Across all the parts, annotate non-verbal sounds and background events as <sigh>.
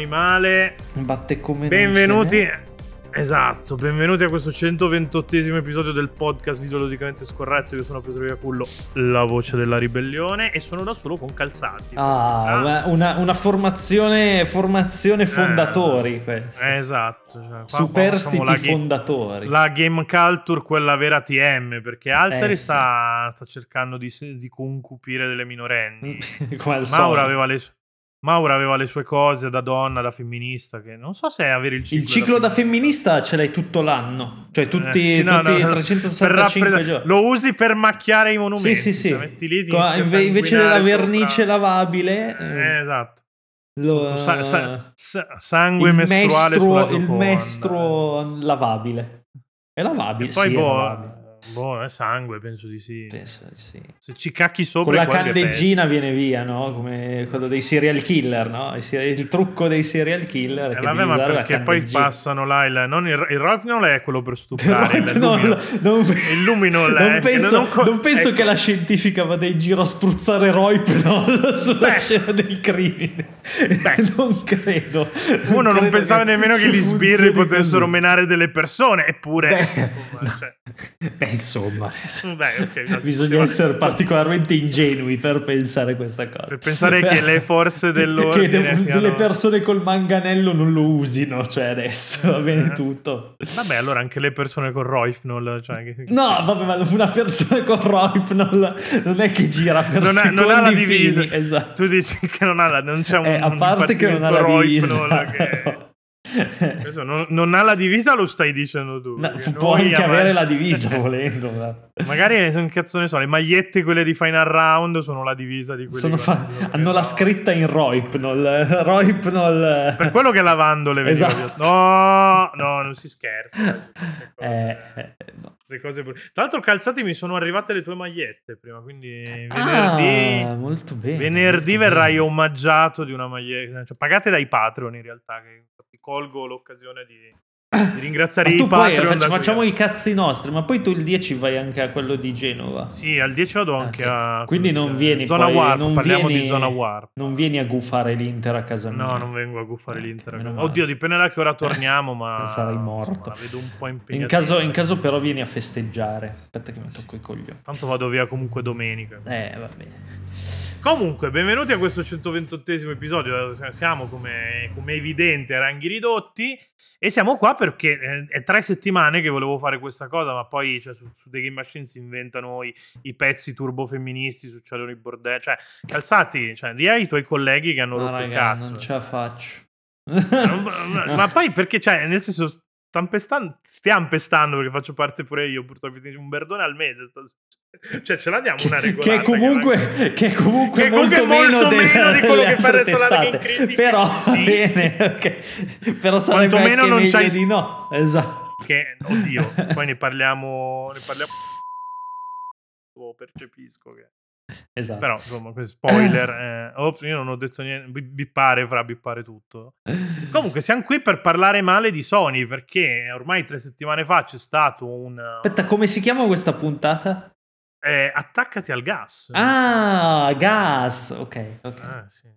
Animale. Batte come Benvenuti. Esatto, benvenuti a questo 128 episodio del podcast videologicamente scorretto. Io sono Pietro Iacullo, la voce della ribellione, e sono da solo con Calzati. Ah, una, una formazione, formazione fondatori. Eh, esatto, cioè, qua, superstiti qua, la fondatori. la game culture, quella vera TM, perché Alteri eh, sì. sta, sta, cercando di, di concupire delle minorenni. <laughs> Maura aveva le sue. Maura aveva le sue cose da donna, da femminista, che non so se avere il ciclo. Il ciclo da, da femminista ce l'hai tutto l'anno, cioè tutti, eh, sì, no, tutti no, 365 giorni. Lo usi per macchiare i monumenti. Sì, sì, sì. Metti lì, Qua, inve- invece della vernice sopra. lavabile... Eh, esatto. Lo, sa- sa- sa- sangue mestruale mestro, Il mestro lavabile. È lavabile, e poi sì, boh, lavabile. Boh, è sangue, penso di sì. Penso di sì. Se ci cacchi sopra... Con la candeggina viene via, no? Come quello dei serial killer, no? Il, trucco dei serial killer. Eh, vabbè, ma perché poi passano là il... Non il, il Rohypnol è quello per stuprare, il lumino, non, il luminol non penso, non, non, non penso ecco. che la scientifica vada in giro a spruzzare Rohypnol <laughs> sulla Beh. scena del crimine. Beh. <laughs> non credo. Uno non pensava nemmeno che gli sbirri potessero così. menare delle persone, eppure... Beh, insomma, cioè. Beh, insomma, Beh, okay, <laughs> bisogna essere particolarmente ingenui per pensare questa cosa. Per pensare che le forze <laughs> dell'ordine... Che le, le persone col manganello non lo usino, cioè adesso va bene eh. tutto. Vabbè, allora anche le persone con Rohypnol... Cioè. No, vabbè, ma una persona con Rohypnol non è che gira per non ha, non ha la divisa. Esatto. Tu dici che non, ha la, non c'è un... Eh, a parte un che non ha la divisa. Che... <laughs> non, non, ha la divisa, lo stai dicendo tu. No, può anche avanti... avere la divisa <laughs> volendo. Magari sono cazzo ne so, le magliette quelle di Final Round sono la divisa di quelli fa... Hanno la scritta in Roipnol. Roipnol. Per quello che lavando le esatto. No, no, non si scherza. <laughs> Eh, eh, no. Cose... Tra l'altro, calzati mi sono arrivate le tue magliette prima. Quindi venerdì. Ah, molto bene. Venerdì molto verrai bene. omaggiato di una maglietta. Cioè, pagate dai Patreon in realtà. Che colgo l'occasione di <coughs> di ringraziare i Patreon. Facci, facciamo i cazzi nostri, ma poi tu il 10 vai anche a quello di Genova. Sì, al 10 vado anche okay. a. Quindi non vieni zona poi, Warp. Non parliamo vieni, di zona Warp. Non vieni a gufare l'Inter a casa mia. No, non vengo a gufare l'Inter. A casa. Oddio, dipende da che ora <laughs> torniamo, ma. <laughs> Sarai morto. Insomma, vedo un po' impegnato. In caso, in caso, però, vieni a festeggiare. Aspetta, che mi tocco sì. i coglioni. Tanto vado via comunque domenica. Eh, va bene. Comunque, benvenuti a questo 128 episodio. Siamo come, come evidente a ranghi ridotti. E siamo qua perché eh, è tre settimane che volevo fare questa cosa, ma poi cioè, su, su The Game Machine si inventano i, i pezzi turbo femministi, succedono i bordelli. Cioè, calzati, cioè, di ai tuoi colleghi che hanno no, rotto raga, il cazzo. Non ce la faccio. ma, ma, ma <laughs> poi perché, cioè, nel senso, Stiamo pestando perché faccio parte pure io, purtroppo un berdone al mese. Sta... Cioè, ce l'abbiamo una regola. Che comunque, che comunque, che molto, molto meno, meno di quello che fa il resto Però sì. bene, okay. Però sarebbe Quantomeno non c'hai di no. Esatto. Che, oddio, poi ne <laughs> parliamo. Ne parliamo. Oh, percepisco che. Esatto. Però, insomma, spoiler. <laughs> Eh, ops, io non ho detto niente. Bippare fra bippare tutto. Comunque, siamo qui per parlare male di Sony perché ormai tre settimane fa c'è stato un. Aspetta, come si chiama questa puntata? Eh, attaccati al gas. Ah, gas. Ok, ok. Ah, sì.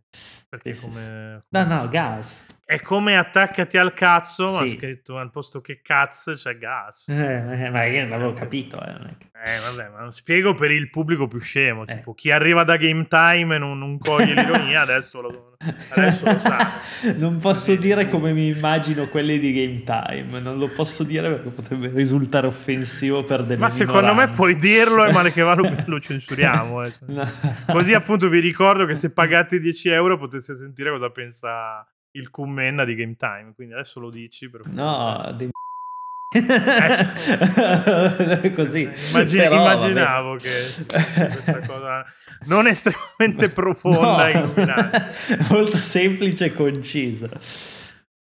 Perché sì, come, come... No, no, gas. È come attaccati al cazzo, sì. ma scritto al posto che cazzo c'è gas. Eh, eh, ma io non l'avevo capito. Eh, eh, vabbè, ma lo spiego per il pubblico più scemo. Eh. Tipo, chi arriva da Game Time e non, non coglie <laughs> l'ironia, adesso lo, adesso lo sa. <laughs> non posso dire come mi immagino quelli di Game Time. Non lo posso dire perché potrebbe risultare offensivo per delle Ma secondo me puoi dirlo e male che va lo, <laughs> lo censuriamo. Eh. No. Così appunto vi ricordo che se pagate 10 euro potete sentire cosa pensa il Commenda di Game Time. Quindi adesso lo dici. Per no, dei eh. <laughs> così Immagin- Però, immaginavo vabbè. che questa cosa non estremamente <laughs> profonda no. <laughs> molto semplice e concisa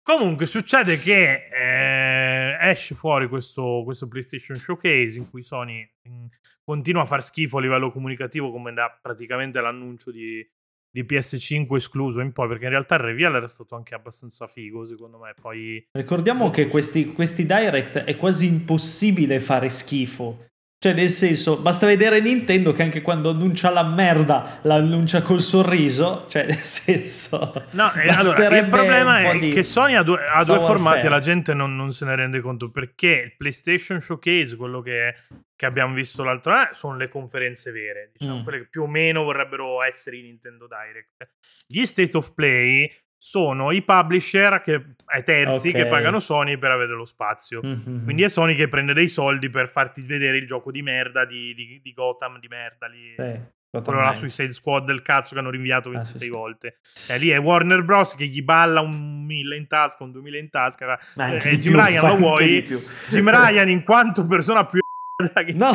comunque succede che eh, esce fuori questo, questo, PlayStation Showcase in cui Sony mh, mm, continua a far schifo a livello comunicativo come da praticamente l'annuncio di, di PS5 escluso in poi, perché in realtà il reveal era stato anche abbastanza figo, secondo me. Poi... Ricordiamo che questi, questi direct è quasi impossibile fare schifo. Cioè, nel senso, basta vedere Nintendo che anche quando annuncia la merda la annuncia col sorriso. Cioè, nel senso. No, eh, allora, il problema è che Sony ha due, ha due formati e la gente non, non, se ne rende conto perché il PlayStation Showcase, quello che, che abbiamo visto l'altro anno, sono le conferenze vere, diciamo, mm. quelle che più o meno vorrebbero essere i Nintendo Direct. Gli State of Play sono i publisher che, ai terzi okay. che pagano Sony per avere lo spazio. Mm-hmm. Quindi è Sony che prende dei soldi per farti vedere il gioco di merda di, di, di Gotham di merda lì. Eh, quello là Suicide Squad del cazzo che hanno rinviato 26 ah, sì. volte. E lì è Warner Bros. che gli balla un 1000 in tasca, un 2000 in tasca. e eh, Jim Ryan lo vuoi? Jim Ryan in quanto persona più <laughs> che no,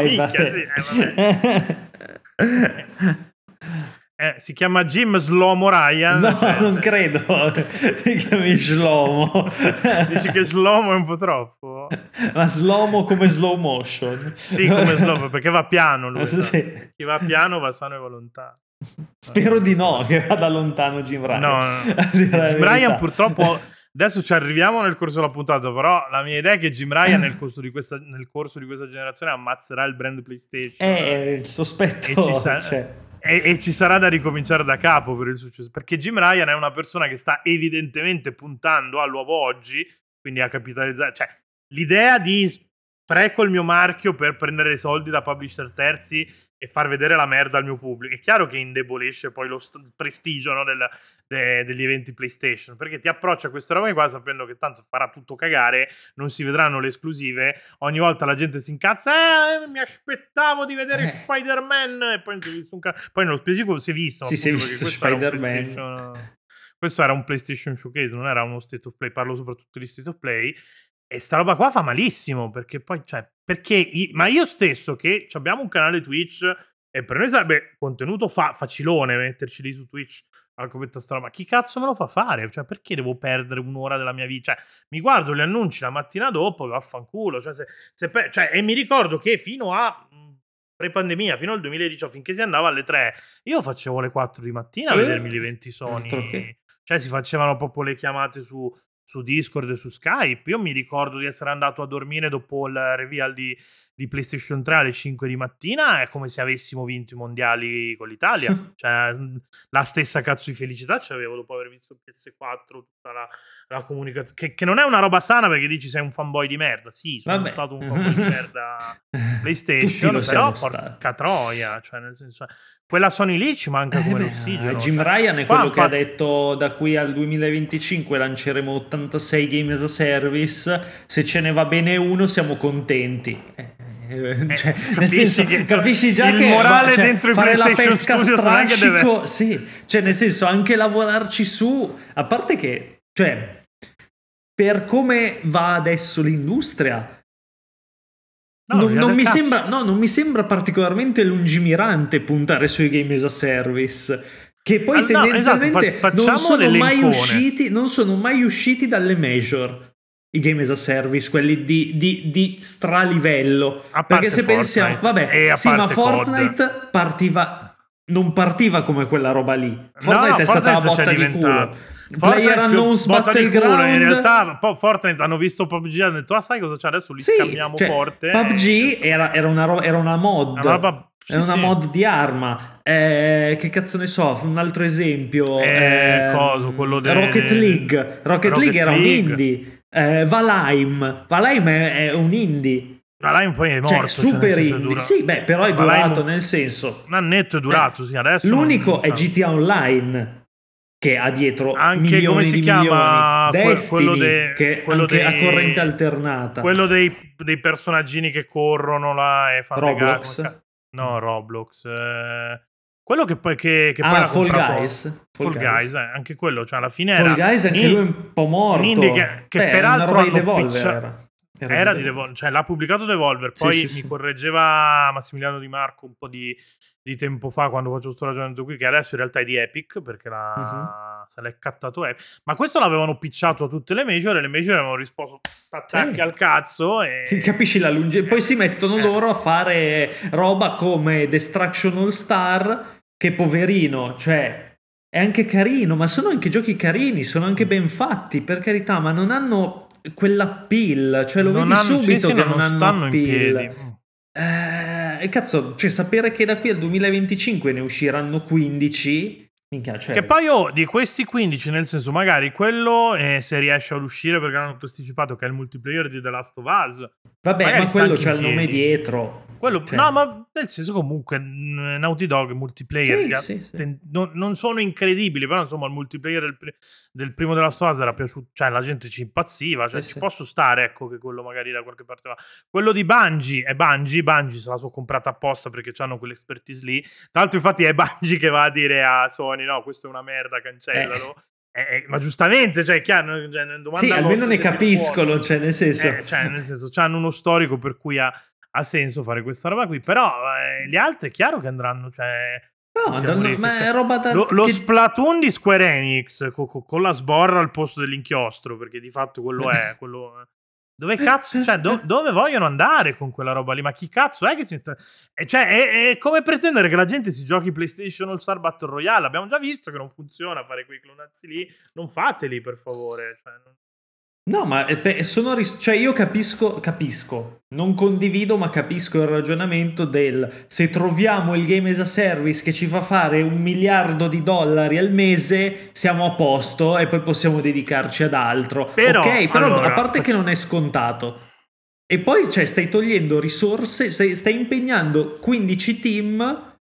minchia, sì, eh, <laughs> Eh, si chiama Jim Slomo Ryan. No, cioè, non credo. <laughs> Ti chiami Slomo. Dici che Slomo è un po' troppo. Ma Slomo come slow motion. Sì, come slow, perché va piano lui. Sì. Chi va piano va sano e va lontano. Spero di no, che vada lontano Jim Ryan. No, no. <laughs> Jim Ryan purtroppo... Adesso ci arriviamo nel corso della puntata, però la mia idea è che Jim Ryan nel corso di questa, corso di questa generazione ammazzerà il brand PlayStation. Eh, il sospetto. E ci sa- cioè e, e, ci sarà da ricominciare da capo per il successo. Perché Jim Ryan è una persona che sta evidentemente puntando all'uovo oggi, quindi a capitalizzare. Cioè, l'idea di spreco il mio marchio per prendere soldi da publisher terzi e far vedere la merda al mio pubblico. È chiaro che indebolisce poi lo st- prestigio no, del, de- degli eventi PlayStation, perché ti approccia a queste robe qua sapendo che tanto farà tutto cagare, non si vedranno le esclusive, ogni volta la gente si incazza, eh, mi aspettavo di vedere eh. Spider-Man, e poi non si è visto un cazzo. Poi nello specifico si è visto. Sì, si è visto Spider-Man. Questo era un PlayStation Showcase, non era uno State of Play, parlo soprattutto di State of Play. E sta roba qua fa malissimo, perché poi, cioè, perché, ma io stesso che abbiamo un canale Twitch e per noi sarebbe contenuto fa- facilone metterci lì su Twitch a commentare sta roba. Chi cazzo me lo fa fare? Cioè, perché devo perdere un'ora della mia vita? Cioè, mi guardo gli annunci la mattina dopo, vaffanculo. Cioè, se, se cioè, e mi ricordo che fino a pre-pandemia, fino al 2018, finché si andava alle 3, io facevo le 4 di mattina a eh? vedermi gli eventi Sony. Cioè, si facevano proprio le chiamate su, su Discord e su Skype. Io mi ricordo di essere andato a dormire dopo il reveal di, di PlayStation 3 alle 5 di mattina. È come se avessimo vinto i mondiali con l'Italia. <laughs> cioè, la stessa cazzo di felicità ce l'avevo dopo aver visto il PS4, tutta la, la comunicazione. Che, che, non è una roba sana perché dici sei un fanboy di merda. Sì, sono Vabbè. stato un fanboy di merda <laughs> PlayStation, però porca troia. Cioè, nel senso quella Sony lì ci manca come eh l'ossigeno. Jim cioè. Ryan è quello che ha detto da qui al 2025 lanceremo 86 game as a service, se ce ne va bene uno siamo contenti. Eh, eh cioè, eh, nel senso, che, capisci già il che morale cioè, dentro i fare la pesca strascico, sì, cioè nel senso anche lavorarci su, a parte che, cioè, per come va adesso l'industria, No, non, non, mi sembra, no, non, mi sembra, particolarmente lungimirante puntare sui game as a service. Che poi ah, tendenzialmente no, esatto, non, sono mai usciti, non sono mai usciti dalle major i game as a service, quelli di, di, di stralivello. Perché se Fortnite, pensiamo, vabbè, sì, ma Fortnite COD. partiva, non partiva come quella roba lì. Fortnite no, è stata la botta di culo. Player Unknowns Battleground in realtà Fortnite hanno visto PUBG e hanno detto ah sai cosa c'è? Adesso li sì, scambiamo cioè, forte. PUBG era, era, una, ro- era una mod. Una roba, sì, era una sì. mod di arma. Eh, che cazzo ne so un altro esempio eh, eh, coso, quello de... Rocket League. Rocket, Rocket League era un indie. Eh, Valheim. Valheim è, è un indie. Valheim poi è morto. Cioè, super cioè, indie. Dura... Sì, beh, però è Valheim... durato nel senso. Un annetto è durato, eh, sì, adesso. L'unico non... è GTA Online che ha dietro anche come si chiama? Destiny, quello, de, che quello dei, a corrente alternata. quello dei, dei, personaggini che corrono là e fanno Roblox? gag, no Roblox eh, quello che poi che, che ah, Fall Guys. Fall, Fall Guys, Guys eh, anche quello cioè alla fine Fall Guys anche in, lui è un po' morto. Che, che Beh, peraltro hanno Devolver era. Era, di Devolver, cioè l'ha pubblicato Devolver, poi sì, sì, mi sì. correggeva Massimiliano Di Marco un po' di, di tempo fa quando faccio questo ragionamento qui, che adesso in realtà è di Epic, perché la, uh-huh. se l'è cattato Epic. Ma questo l'avevano picciato a tutte le major e le major avevano risposto attacchi eh. al cazzo. E... <laughs> Capisci la lunge? Poi si mettono eh. loro a fare roba come Destruction All Star, che poverino, cioè... È anche carino, ma sono anche giochi carini, sono anche ben fatti, per carità, ma non hanno quella pill, cioè lo non vedi hanno, subito sì, che non, non hanno appeal. Eh, cazzo, cioè sapere che da qui al 2025 ne usciranno 15 Minchia, cioè... Che poi oh, di questi 15, nel senso, magari quello eh, se riesce ad uscire perché hanno posticipato che è il multiplayer di The Last of Us. Vabbè, ma quello c'ha il nome dietro. Quello, cioè. No, ma nel senso comunque Naughty Dog multiplayer sì, sì, sì. Non, non, sono incredibili, però insomma il multiplayer del, del primo della Us era piaciuto, cioè la gente ci impazziva, cioè ci posso stare, ecco che quello magari da qualche parte va. Quello di Bungie è Bungie, Bungie se la so comprata apposta perché hanno quell'expertise lì. Tra l'altro infatti è Bungie che va a dire a Sony no, questo è una merda, cancellalo. Eh. Eh, eh, ma giustamente, cioè, chiaro, cioè, sì, almeno ne capiscono, cioè, nel senso... Eh, cioè, nel senso, hanno uno storico per cui ha, ha senso fare questa roba qui, però eh, gli altri è chiaro che andranno, cioè... No, andranno, ma è roba da... Lo, lo Splatoon di Square Enix co, co, con la sborra al posto dell'inchiostro, perché di fatto quello è... quello, dove cazzo, cioè, do, <laughs> dove vogliono andare con quella roba lì? Ma chi cazzo è che si. Cioè, è, è, come pretendere che la gente si giochi PlayStation All Star Battle Royale? Abbiamo già visto che non funziona fare quei clonazzi lì. Non fateli, per favore. Cioè, non... No, ma sono ris- cioè io capisco, capisco, non condivido, ma capisco il ragionamento del se troviamo il game as a service che ci fa fare un miliardo di dollari al mese, siamo a posto e poi possiamo dedicarci ad altro. Però, ok, però allora, a parte faccio... che non è scontato. E poi cioè, stai togliendo risorse, stai, stai impegnando 15 team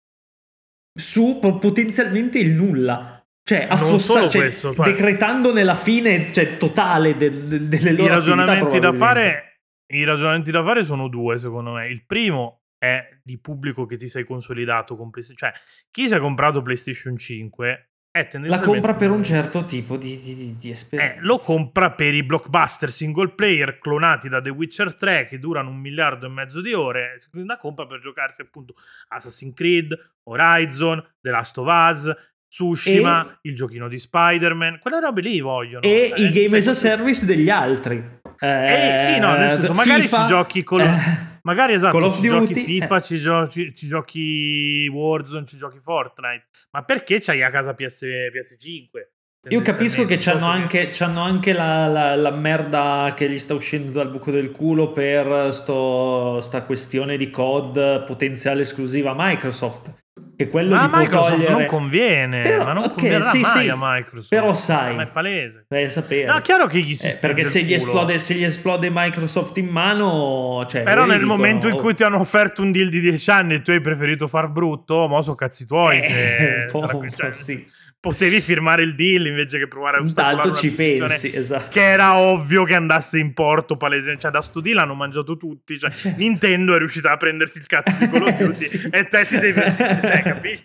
su potenzialmente il nulla. Cioè, affossa, cioè questo, cioè, decretando nella fine cioè, totale de, de, delle loro I ragionamenti da fare I ragionamenti da fare sono due, secondo me. Il primo è di pubblico che ti sei consolidato con PlayStation. Cioè, chi si è comprato PlayStation 5 è La compra per un certo tipo di, di, di esperienza. Eh, lo compra per i blockbuster single player clonati da The Witcher 3 che durano un miliardo e mezzo di ore. La compra per giocarsi appunto Assassin's Creed, Horizon, The Last of Us, Tsushima, e... il giochino di Spider-Man, quelle robe lì vogliono. E cioè, i game as a service degli altri. Eh, eh, sì, no, nel senso, magari FIFA, ci giochi con... Eh, magari esatto, Call ci Duty, giochi FIFA, eh. ci, giochi, ci, giochi Warzone, ci giochi Fortnite. Ma perché c'hai a casa PS, PS5? Io capisco che c'hanno anche, c'hanno anche la, la, la, merda che gli sta uscendo dal buco del culo per sto, sta questione di COD potenziale esclusiva Microsoft. Che quello ma a Microsoft togliere... non conviene, però, ma non okay, conviene sì, mai sì, a Microsoft. Però sai, ma è palese. Devi sapere. No, chiaro che gli si eh, Perché se gli, esplode, se gli, esplode, Microsoft in mano... Cioè, però nel dicono, momento in cui ti hanno offerto un deal di 10 anni e tu hai preferito far brutto, mo so cazzi tuoi. Eh, se, po', <laughs> sarà, cioè, sì potevi firmare il deal invece che provare a Intanto ci pensi, esatto. Che era ovvio che andasse in porto palese. Cioè, da sto deal hanno mangiato tutti. Cioè, cioè. Nintendo è riuscita a prendersi il cazzo di Call of <laughs> Duty. sì. E te ti sei <laughs> cioè, capisci?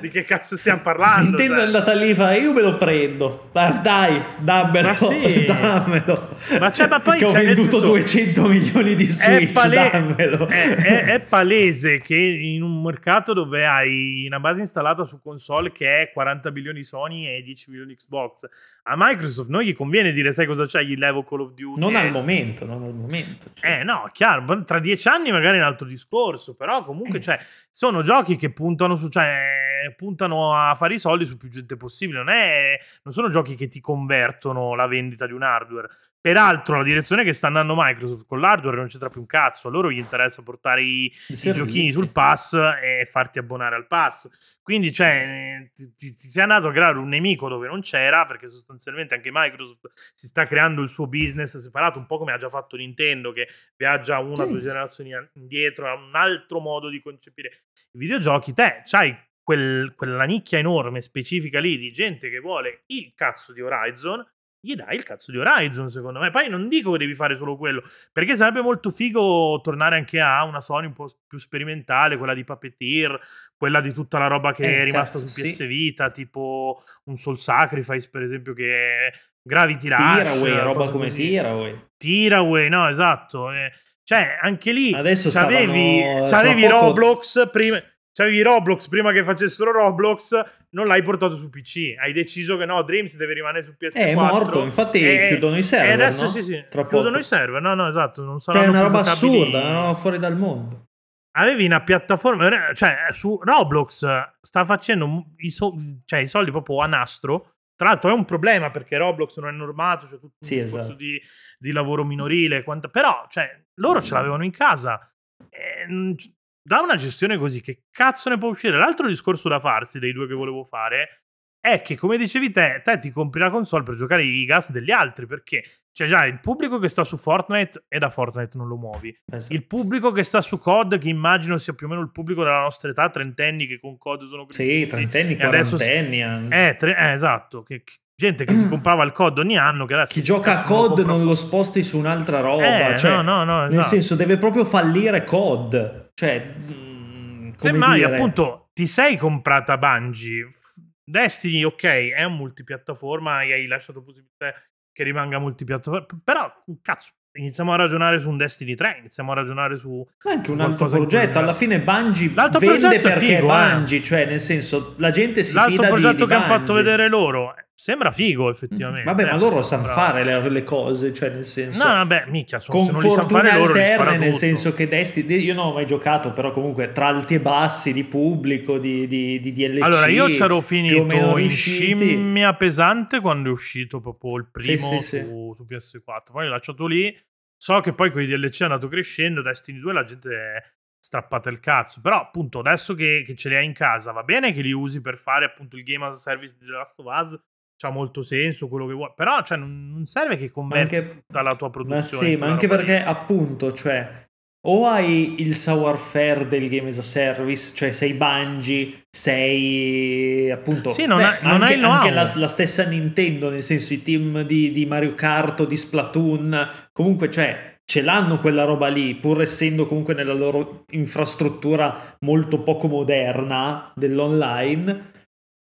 Di che cazzo stiamo parlando? Nintendo cioè. è andata lì e fa, io me lo prendo. Dai, dammelo. Ma sì. <laughs> dammelo. Ma, cioè, ma poi... Che ho cioè, venduto senso, 200 milioni di Switch, è pale- dammelo. È, è, è palese che in un mercato dove hai una base installata su console che è 40 bilioni Sony e 10 milioni Xbox. A Microsoft non gli conviene dire, sai cosa c'è, gli levo Call of Duty. Non al momento, non al momento. Cioè. Eh no, chiaro, tra dieci anni magari è un altro discorso, però comunque eh. cioè, sono giochi che puntano su... Cioè, puntano a fare i soldi su più gente possibile. Non, è, non sono giochi che ti convertono la vendita di un hardware. Peraltro, la direzione che sta andando Microsoft con l'hardware non c'entra più un cazzo. A loro gli interessa portare i, i giochini sul pass e farti abbonare al pass. Quindi, cioè, ti, ti, ti sei andato a creare un nemico dove non c'era, perché sostanzialmente anche Microsoft si sta creando il suo business separato, un po' come ha già fatto Nintendo, che viaggia una o due generazioni indietro, ha un altro modo di concepire i videogiochi. Te c'hai quel, quella nicchia enorme, specifica lì di gente che vuole il cazzo di Horizon gli dai il cazzo di Horizon, secondo me. Poi non dico che devi fare solo quello, perché sarebbe molto figo tornare anche a una Sony un po' più sperimentale, quella di Puppeteer, quella di tutta la roba che eh, è rimasta cazzo, su PS sì. Vita, tipo un Soul Sacrifice, per esempio, che è Gravity Rush. Tiraway, roba come così. Tiraway. Tiraway, no, esatto. Eh, cioè, anche lì Adesso c'avevi, c'avevi poco... Roblox prima... C'avevi Roblox prima che facessero Roblox, non l'hai portato su PC. Hai deciso che no, Dreams deve rimanere su PS4. È morto, infatti e, chiudono i server. E adesso no? sì, sì, Tra chiudono poco. i server. No, no, esatto. Non che è una roba assurda, no? fuori dal mondo. Avevi una piattaforma, cioè su Roblox sta facendo i, so- cioè, i soldi proprio a nastro. Tra l'altro è un problema perché Roblox non è normato, c'è tutto un sì, discorso esatto. di, di, lavoro minorile. Quanto... Però, cioè, loro ce l'avevano in casa eh, da una gestione così, che cazzo ne può uscire? L'altro discorso da farsi dei due che volevo fare è che, come dicevi te, te ti compri la console per giocare i gas degli altri, perché c'è già il pubblico che sta su Fortnite e da Fortnite non lo muovi. Esatto. Il pubblico che sta su COD, che immagino sia più o meno il pubblico della nostra età, trentenni che con COD sono cresciuti. Sì, trentenni, quarantenni. Adesso... Eh, tre... eh, esatto. Che, che, gente che si <clears throat> comprava il COD ogni anno. Che Chi gioca a COD non lo sposti su un'altra roba. Eh, cioè, no, no, no, esatto. Nel senso, deve proprio fallire COD. Cioè... Mm, Semmai, dire... appunto, ti sei comprata Bungie Destiny, ok, è un multipiattaforma e hai lasciato possibilità che rimanga multipiattaforma, però, cazzo, iniziamo a ragionare su un Destiny 3, iniziamo a ragionare su anche un altro progetto. Alla fine Bungie L'altro vende perché figo, è Bungie, eh. cioè nel senso la gente si L'altro fida progetto di, di che hanno fatto vedere loro Sembra figo, effettivamente. Vabbè, ma loro sanno Però... fare le, le, cose, cioè nel senso. No, vabbè, mica sono con se non fare loro, alterne, nel senso che Destiny, io non ho mai giocato, però comunque tra alti e bassi di pubblico, di, di, di DLC. Allora, io c'ero finito in scimmia pesante quando è uscito proprio il primo sì, sì, su, sì. su, PS4. Poi l'ho lasciato lì. So che poi con i DLC è andato crescendo. Destiny 2 la gente è strappata il cazzo. Però, appunto, adesso che, che, ce li hai in casa, va bene che li usi per fare appunto il game as a service di The Last of Us c'ha molto senso quello che vuoi, però cioè, non, serve che converti anche, tutta la tua produzione. Ma sì, ma anche perché lì. appunto, cioè, o hai il savoir-faire del game as a service, cioè sei Bungie, sei appunto... Sì, non, beh, ha, non anche, hai anche la, la, stessa Nintendo, nel senso i team di, di Mario Kart o di Splatoon, comunque cioè ce l'hanno quella roba lì, pur essendo comunque nella loro infrastruttura molto poco moderna dell'online,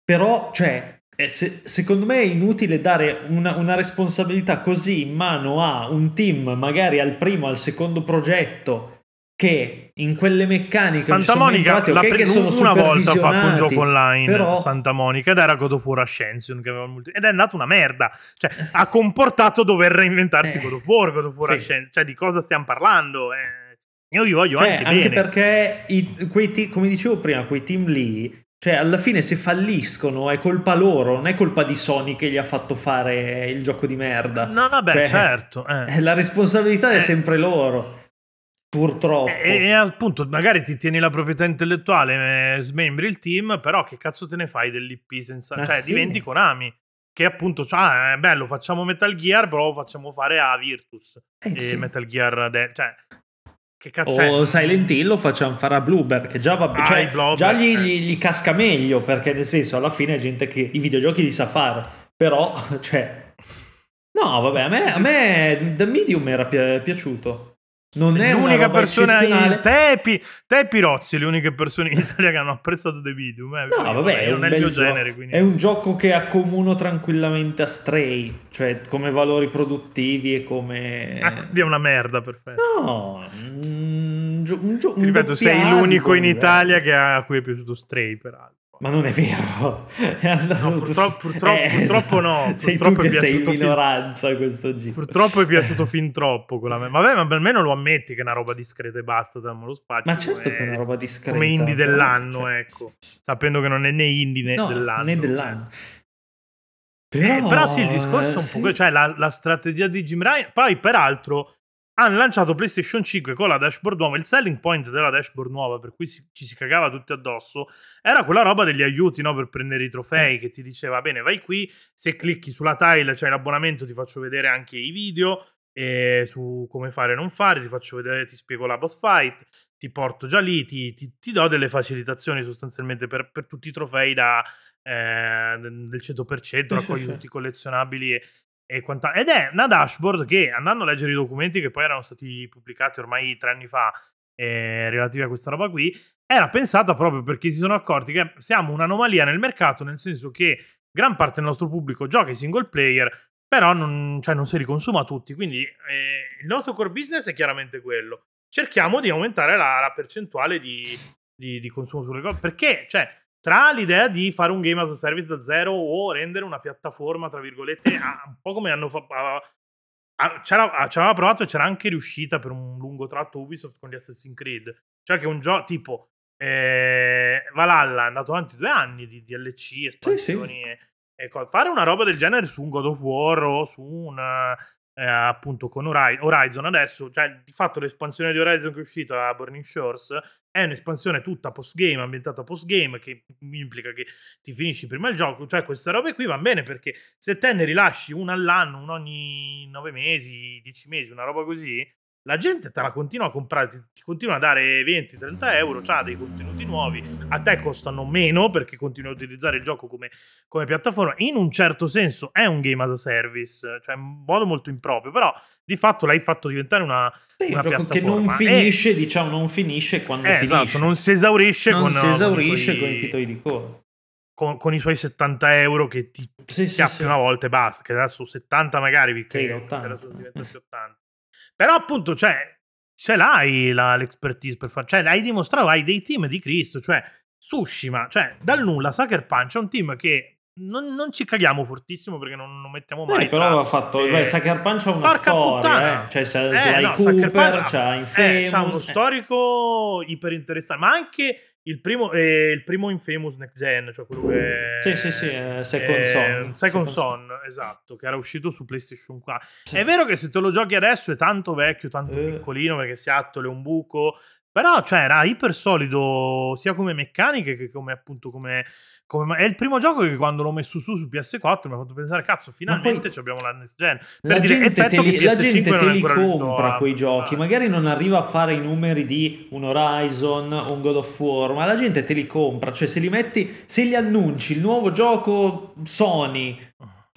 però cioè se, secondo me è inutile dare una, una, responsabilità così in mano a un team, magari al primo, al secondo progetto, che in quelle meccaniche Santa Monica entrati, okay, pre- una volta ha fatto un gioco online però... Santa Monica ed era God of War Ascension multi- ed è andato una merda cioè eh, ha comportato dover reinventarsi eh, God of War God of War sì. Ascension cioè di cosa stiamo parlando? Eh, io gli voglio cioè, anche, anche perché i, quei te- come dicevo prima quei team lì cioè, alla fine se falliscono è colpa loro, non è colpa di Sony che gli ha fatto fare il gioco di merda. No, vabbè, cioè, certo. Eh. La responsabilità è eh. sempre loro. Purtroppo. E, e, appunto, magari ti tieni la proprietà intellettuale, eh, smembri il team, però che cazzo te ne fai dell'IP senza... Ma cioè, sì. diventi Konami. Che appunto, cioè, è bello, facciamo Metal Gear, però lo facciamo fare a Virtus. Eh, e sì. Metal Gear... De- cioè, che cazzo o Silent Hill lo facciamo fare a Bloober, che già, va, ah, cioè, Bloober, già gli, eh. gli, gli, casca meglio, perché nel senso alla fine è gente che i videogiochi li sa fare, però, <laughs> cioè... No, vabbè, a me, a me The Medium era pi- piaciuto. Non Sei è l'unica persona in... te, te e Pirozzi, le uniche persone in Italia che hanno apprezzato The Medium. Eh, no, vabbè, è, non è il mio genere. Quindi... È un gioco che accomuno tranquillamente a Stray, cioè come valori produttivi e come. Ah, è una merda, perfetto. No, un, gio- un, gio- Ti ripeto, sei l'unico in Italia che ha, a cui è piaciuto Stray, peraltro. Ma non è vero. È no, purtroppo, purtroppo, eh, purtroppo no. Sei purtroppo tu che sei in minoranza fin... questo giro. Purtroppo è piaciuto fin troppo quella. Vabbè, ma almeno lo ammetti che è una roba discreta e basta, dammo lo spazio. Ma certo che è una roba discreta. Come indie dell'anno, cioè, ecco. Sapendo che non è né indie né no, dell'anno. Né dell'anno. Però, eh, però sì, il discorso è un sì. po'... Cioè, la, la strategia di Jim Ryan... Poi, peraltro hanno lanciato PlayStation 5 con la dashboard nuova. Il selling point della dashboard nuova, per cui si, ci si cagava tutti addosso, era quella roba degli aiuti no, per prendere i trofei. Che ti diceva: Bene, vai qui. Se clicchi sulla tile, c'è l'abbonamento, ti faccio vedere anche i video. E su come fare e non fare, ti faccio vedere, ti spiego la boss fight, ti porto già lì, ti, ti, ti do delle facilitazioni sostanzialmente per, per tutti i trofei da, eh, del 100%, raccogli tutti i collezionabili e quanta... Ed è una dashboard che, andando a leggere i documenti che poi erano stati pubblicati ormai tre anni fa eh, relativi a questa roba qui, era pensata proprio perché si sono accorti che siamo un'anomalia nel mercato, nel senso che gran parte del nostro pubblico gioca i single player, però non, cioè, non si riconsuma tutti. Quindi eh, il nostro core business è chiaramente quello. Cerchiamo di aumentare la, la percentuale di, di, di, consumo sulle cose. Perché, cioè, tra l'idea di fare un game as a service da zero o rendere una piattaforma, tra virgolette, un po' come hanno fatto... C'era, c'era provato e c'era anche riuscita per un lungo tratto Ubisoft con gli Assassin's Creed. Cioè che un gioco tipo eh, Valhalla è andato avanti due anni di DLC, espansioni sì, sì. E, e, fare una roba del genere su un God of War o su un eh, appunto con Horizon adesso, cioè di fatto l'espansione di Horizon che è uscita a Burning Shores è un'espansione tutta post-game, ambientata post-game, che implica che ti finisci prima il gioco, cioè queste robe qui vanno bene perché se te ne rilasci una all'anno, una ogni nove mesi, dieci mesi, una roba così, la gente te la continua a comprare, ti, ti continua a dare 20-30 euro, ha dei contenuti nuovi, a te costano meno perché continui a utilizzare il gioco come, come, piattaforma. In un certo senso è un game as a service, cioè in modo molto improprio, però di fatto l'hai fatto diventare una, sì, una piattaforma. Che non finisce, e, diciamo, non finisce quando eh, finisce. Esatto, non si esaurisce, non con, si esaurisce con, con i titoli di coda. Con, i suoi 70 euro che ti sì, sì, sì. una volta e basta, che adesso 70 magari, perché sì, 80. sono diventati 80. Però appunto, cioè, ce l'hai la, l'expertise per fare, cioè, hai dimostrato, hai dei team di Cristo, cioè, Tsushima, cioè, dal nulla, Sucker Punch è un team che non, non, ci caghiamo fortissimo perché non, non mettiamo mai. Eh, però ha fatto. Eh, beh, Sucker Punch ha una storia. Eh. Cioè, c'è eh, no, Cooper, c'ha Infamous. Eh, c'ha uno storico iper interessante, ma anche il primo, eh, il primo Infamous Next Gen, cioè quello che. Sì, sì, sì, eh, Second eh, Son. Second Son, esatto, che era uscito su PlayStation 4. Sì. È vero che se te lo giochi adesso è tanto vecchio, tanto eh. piccolino perché si attole un buco. Però, cioè, era iper solido sia come meccaniche che come appunto come, come, È il primo gioco che quando l'ho messo su su PS4 mi ha fatto pensare, cazzo, finalmente poi, abbiamo la next gen. Per la dire, gente te li, la gente te li compra quei giochi. Magari non arriva a fare i numeri di un Horizon un God of War, ma la gente te li compra. Cioè, se li metti, se li annunci il nuovo gioco Sony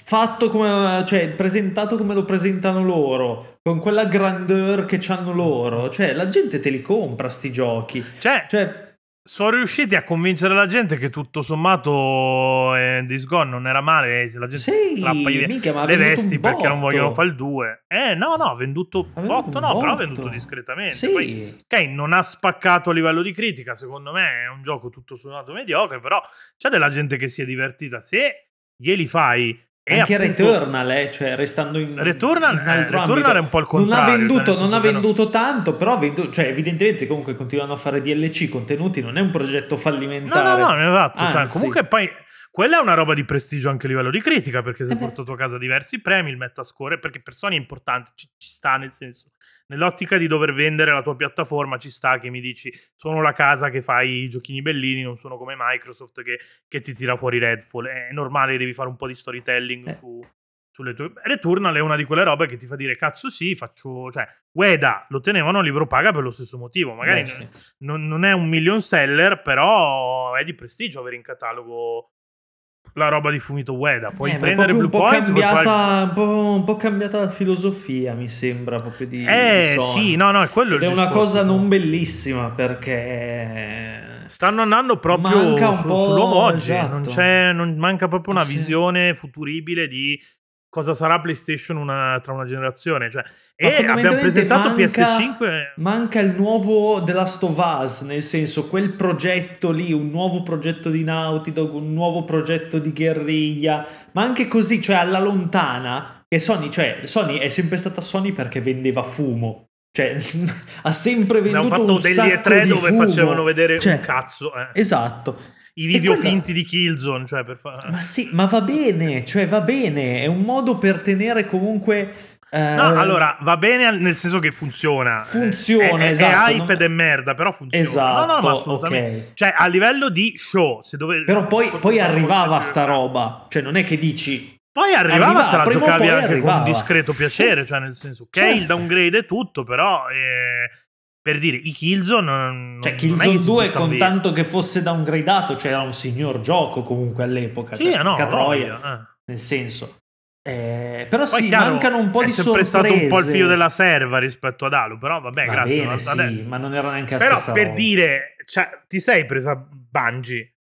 fatto come, cioè presentato come lo presentano loro, con quella grandeur che hanno loro, cioè la gente te li compra sti giochi. Cioè, cioè sono riusciti a convincere la gente che tutto sommato eh, Gone non era male se la gente sì, strappa i, minchia, le vesti perché non vogliono fare il 2 eh no no ha venduto ha botto no botto. però ha venduto discretamente sì. Poi, ok non ha spaccato a livello di critica secondo me è un gioco tutto sommato mediocre però c'è della gente che si è divertita se glieli fai e anche appunto, Returnal, eh, cioè restando in, Returnal, eh, Returnal è un po' il contrario. Non ha venduto, cioè non ha venduto tanto, però venduto, cioè, evidentemente comunque continuano a fare DLC contenuti, non è un progetto fallimentare. No, no, no, esatto. Cioè, comunque poi quella è una roba di prestigio anche a livello di critica, perché si è portato a casa diversi premi, il metascore, perché per Sony è importante, ci, ci, sta nel senso, nell'ottica di dover vendere la tua piattaforma, ci sta che mi dici, sono la casa che fa i giochini bellini, non sono come Microsoft che, che ti tira fuori Redfall, è normale, devi fare un po' di storytelling eh. su, sulle tue... Returnal è una di quelle robe che ti fa dire, cazzo sì, faccio... cioè, Ueda lo tenevano a libro paga per lo stesso motivo, magari Beh, sì. non, non è un million seller, però è di prestigio avere in catalogo la roba di Fumito Ueda. Puoi eh, prendere Blue un po Point. Cambiata, un, po', un po' cambiata la filosofia, mi sembra proprio di. Eh, di sì, no, no, è quello. Ed è una cosa non bellissima perché. Stanno andando proprio manca un su, po', sull'uomo oggi. Esatto. Non, c'è, non manca proprio una sì. visione futuribile di cosa sarà PlayStation una, tra una generazione. Cioè, e abbiamo presentato manca, PS5. Manca il nuovo The Last of Us, nel senso, quel progetto lì, un nuovo progetto di Naughty Dog, un nuovo progetto di guerriglia, ma anche così, cioè alla lontana. E Sony, cioè, Sony è sempre stata Sony perché vendeva fumo. Cioè, <laughs> ha sempre venduto un fatto degli E3 dove fumo. facevano vedere cioè, un cazzo. Eh. Esatto i video quella... finti di Killzone, cioè per fare... Ma sì, ma va bene, cioè va bene, è un modo per tenere comunque... Uh... No, allora, va bene nel senso che funziona. Funziona, è, esatto. È hype è merda, però funziona. Esatto, no, no, ma assolutamente. Okay. Cioè, a livello di show, se dove... Però poi, poi arrivava sta roba, cioè non è che dici... Poi arrivava, arrivava te la giocavi anche arrivava. con discreto piacere, cioè nel senso, ok, certo. il downgrade è tutto, però... Eh per dire, i Killzone non, cioè, Killzone 2 con via. tanto che fosse downgradato, cioè era un signor gioco comunque all'epoca. Sì, cioè, no, troia, eh. nel senso. Eh, però Poi sì, chiaro, mancano un po' di sorprese. È sempre stato un po' il figlio della serva rispetto ad Halo, però vabbè, Va grazie. Bene, sì, ma non era neanche la però stessa per dire, cioè, ti sei presa Bungie.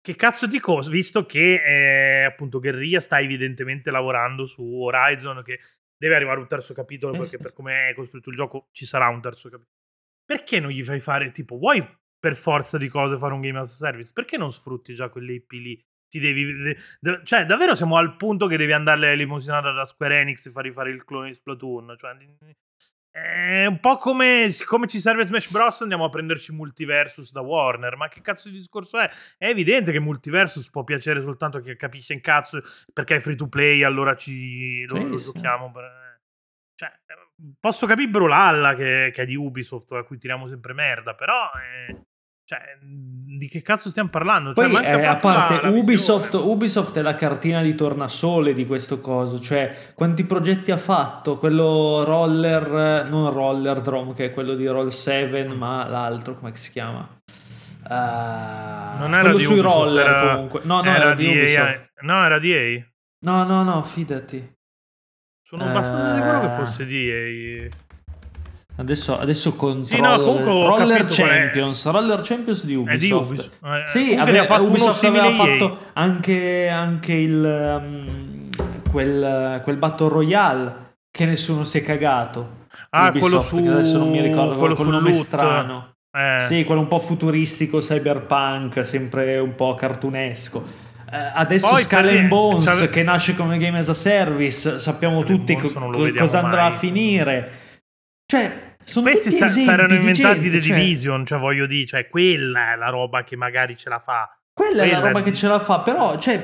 Che cazzo di cosa, visto che eh, appunto Guerrilla sta evidentemente lavorando su Horizon, che deve arrivare un terzo capitolo, eh, perché per come è costruito il gioco ci sarà un terzo capitolo perché non gli fai fare tipo, vuoi per forza di cose fare un game as a service? Perché non sfrutti già quelle IP lì? Ti devi, cioè, davvero siamo al punto che devi andare limosinata da Square Enix e far rifare il clone di Splatoon. Cioè, è un po' come siccome ci serve Smash Bros. andiamo a prenderci Multiversus da Warner. Ma che cazzo di discorso è? È evidente che Multiversus può piacere soltanto a chi capisce in cazzo perché è free to play, allora ci, lo, sì, lo sì. giochiamo. Per, cioè, posso capire Brulalla che, che, è di Ubisoft, a cui tiriamo sempre merda, però... Eh, cioè, di che cazzo stiamo parlando? Poi, cioè, eh, a parte la, la Ubisoft, Ubisoft, è la cartina di tornasole di questo coso. Cioè, quanti progetti ha fatto? Quello Roller, non Roller Drome, che è quello di Roll 7, ma l'altro, come si chiama? Uh, non era di sui Ubisoft, roller era, comunque. No, no, era, era di Ubisoft. No, era di EA. No, no, no, fidati. Sono abbastanza sicuro che fosse di EA. Adesso, adesso controllo sì, no, comunque Roller Champions, Roller Champions di Ubisoft. È di Ubisoft. Eh, sì, aveva, fatto Ubisoft aveva fatto anche, anche il, um, quel, quel Battle Royale che nessuno si è cagato. Ah, Ubisoft, quello su... adesso non mi ricordo quello sul nome loot. strano. Eh. Sì, quello un po' futuristico, cyberpunk, sempre un po' cartunesco. Eh, adesso Poi Skull and Bones cioè... che nasce come game as a service, sappiamo Skull tutti co- cosa andrà mai. a finire. Cioè, sono Questi sa- saranno inventati gente, The cioè... Division, cioè voglio dire, cioè quella è la roba che magari ce la fa. Quella, quella è la roba è... che ce la fa, però, cioè,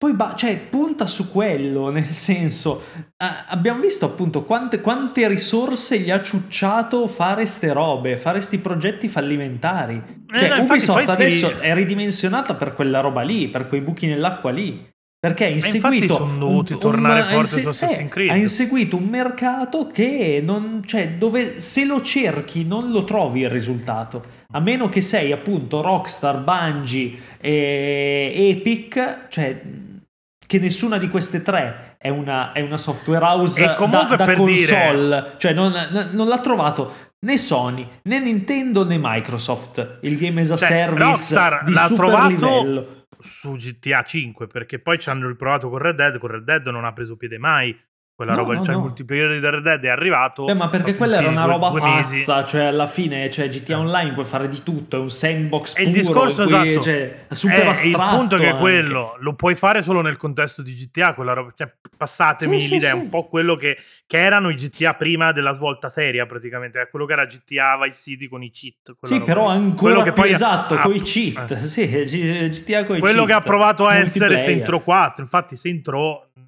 poi ba- cioè, punta su quello, <laughs> nel senso, eh, abbiamo visto appunto quante, quante, risorse gli ha ciucciato fare ste robe, fare sti progetti fallimentari. Cioè, eh, no, Ubisoft adesso ti... è ridimensionata per quella roba lì, per quei buchi nell'acqua lì. Perché ha inseguito. sono dovuti un, tornare un, forte inse- su Assassin's eh, Creed. Ha inseguito un mercato che non. cioè, dove se lo cerchi non lo trovi il risultato. A meno che sei appunto Rockstar, Bungie e Epic, cioè. Che nessuna di queste tre è una, è una software house e comunque da, da console. Dire... Cioè, non, non l'ha trovato né Sony, né Nintendo, né Microsoft. Il game as a cioè, service Rockstar di l'ha trovato livello su GTA 5 perché poi ci hanno riprovato con Red Dead, con Red Dead non ha preso piede mai quella no, roba, no, cioè no. il multiplayer di Red Dead è arrivato. Beh, ma perché quella era una roba pazza, cioè alla fine, cioè GTA Online puoi fare di tutto, è un sandbox e puro. Il discorso cui, esatto. Cioè, è super è, astratto. Il punto è che quello lo puoi fare solo nel contesto di GTA, quella roba, cioè, passatemi sì, l'idea, sì, sì. un po' quello che, che, erano i GTA prima della svolta seria praticamente, è quello che era GTA Vice City con i cheat. Sì, però ancora più poi esatto, con i cheat, eh. sì, GTA con i Quello cheat. che ha provato a essere Saints 4, infatti Saints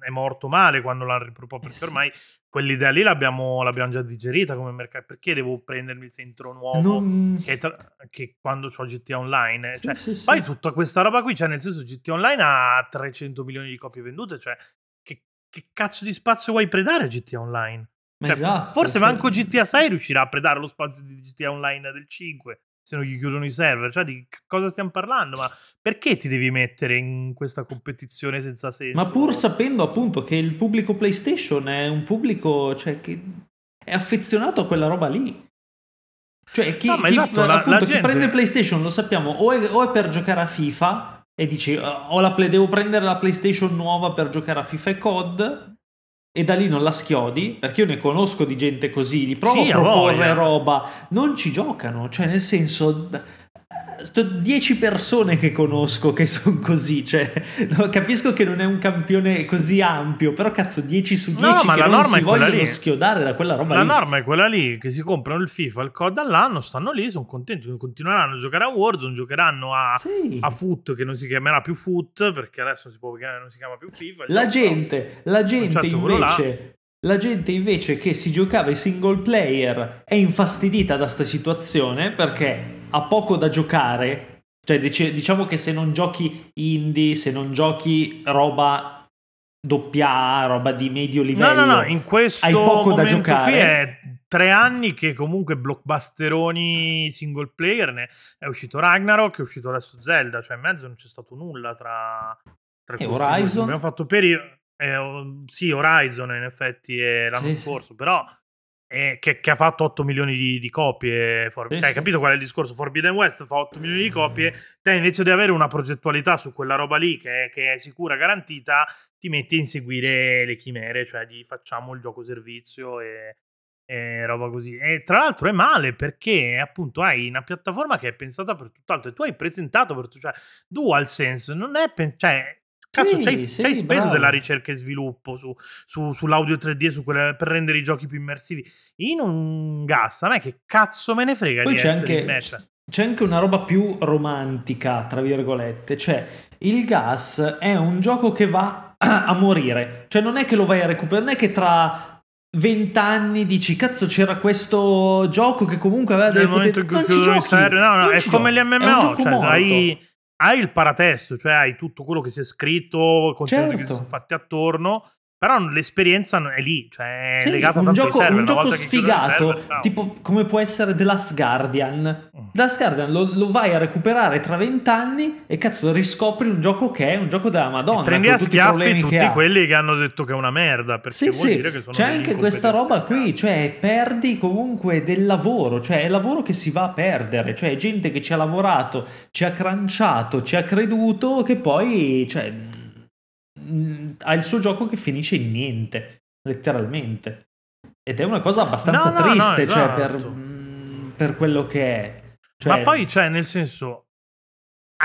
è morto male quando l'hanno riproposto perché ormai quell'idea lì l'abbiamo, l'abbiamo, già digerita come mercato. Perché devo prendermi il centro nuovo non... che, tra... che, quando ho GTA Online? Cioè, sì, poi sì. tutta questa roba qui, cioè nel senso GTA Online ha 300 milioni di copie vendute, cioè che, che cazzo di spazio vuoi predare a GTA Online? Cioè, esatto, forse manco GTA 6 riuscirà a predare lo spazio di GTA Online del 5 se non gli chiudono i server. Cioè, di cosa stiamo parlando? Ma perché ti devi mettere in questa competizione senza senso? Ma pur sapendo appunto che il pubblico PlayStation è un pubblico cioè, che è affezionato a quella roba lì. Cioè, chi, no, chi, esatto, la, appunto, la gente... chi prende PlayStation lo sappiamo o è, o è, per giocare a FIFA e dici oh, la play, devo prendere la PlayStation nuova per giocare a FIFA e COD e da lì non la schiodi, perché io ne conosco di gente così, gli provo sì, a proporre roba, non ci giocano, cioè nel senso 10 persone che conosco che sono così, cioè no, capisco che non è un campione così ampio, però cazzo 10 su 10 no, che la non norma si vogliono lì. schiodare da quella roba la lì. La norma è quella lì, che si comprano il FIFA, il COD all'anno, stanno lì, sono contenti, continueranno a giocare a Warzone, giocheranno a, sì. a Foot che non si chiamerà più Foot perché adesso si può, non si chiama più FIFA. La gente, la gente certo invece la gente invece che si giocava i single player è infastidita da sta situazione perché ha poco da giocare. Cioè, diciamo che se non giochi indie, se non giochi roba doppia roba di medio livello, no, no, no, in questo hai poco da giocare. Qui è tre anni che comunque blockbusteroni single player ne è uscito Ragnarok, è uscito adesso Zelda, cioè in mezzo non c'è stato nulla tra, tra e Horizon. Abbiamo fatto periodo eh, sì, Horizon in effetti è l'anno sì, scorso, però eh, che, che, ha fatto 8 milioni di, di copie. For- sì, hai capito qual è il discorso? Forbidden West fa 8 milioni di copie, te invece di avere una progettualità su quella roba lì che è, che è sicura, garantita, ti metti a inseguire le chimere, cioè di facciamo il gioco servizio e, e roba così. E tra l'altro è male perché appunto hai una piattaforma che è pensata per tutt'altro e tu hai presentato per tutto, cioè DualSense non è pen- cioè Cazzo, sì, c'hai, sì, c'hai speso della ricerca e sviluppo su, su, sull'audio 3D su quelle, per rendere i giochi più immersivi. In un gas, a me che cazzo me ne frega Poi di c'è anche, c'è anche una roba più romantica, tra virgolette. Cioè, il gas è un gioco che va <clears throat> a morire. Cioè, non è che lo vai a recuperare, non è che tra vent'anni dici cazzo c'era questo gioco che comunque aveva delle momento in cui chiudono i server no no è come gli MMO cioè hai, hai, il paratesto cioè hai tutto quello che si è scritto contenuti certo. che si sono fatti attorno però l'esperienza è lì, cioè è sì, legata un gioco, server, Un gioco sfigato, server, tipo come può essere The Last Guardian. Mm. The Last Guardian lo, lo vai a recuperare tra vent'anni e cazzo riscopri un gioco che è un gioco della Madonna. E prendi a schiaffi tutti che quelli che hanno detto che è una merda, perché sì, vuol sì. dire che sono C'è anche questa roba qui, cioè perdi comunque del lavoro, cioè è lavoro che si va a perdere, cioè gente che ci ha lavorato, ci ha cranciato, ci ha creduto, che poi... Cioè, Mm, ha il suo gioco che finisce in niente, letteralmente. Ed è una cosa abbastanza no, no, triste, no, esatto. cioè, per, esatto. mm, per, quello che è. Cioè, Ma poi, cioè, nel senso,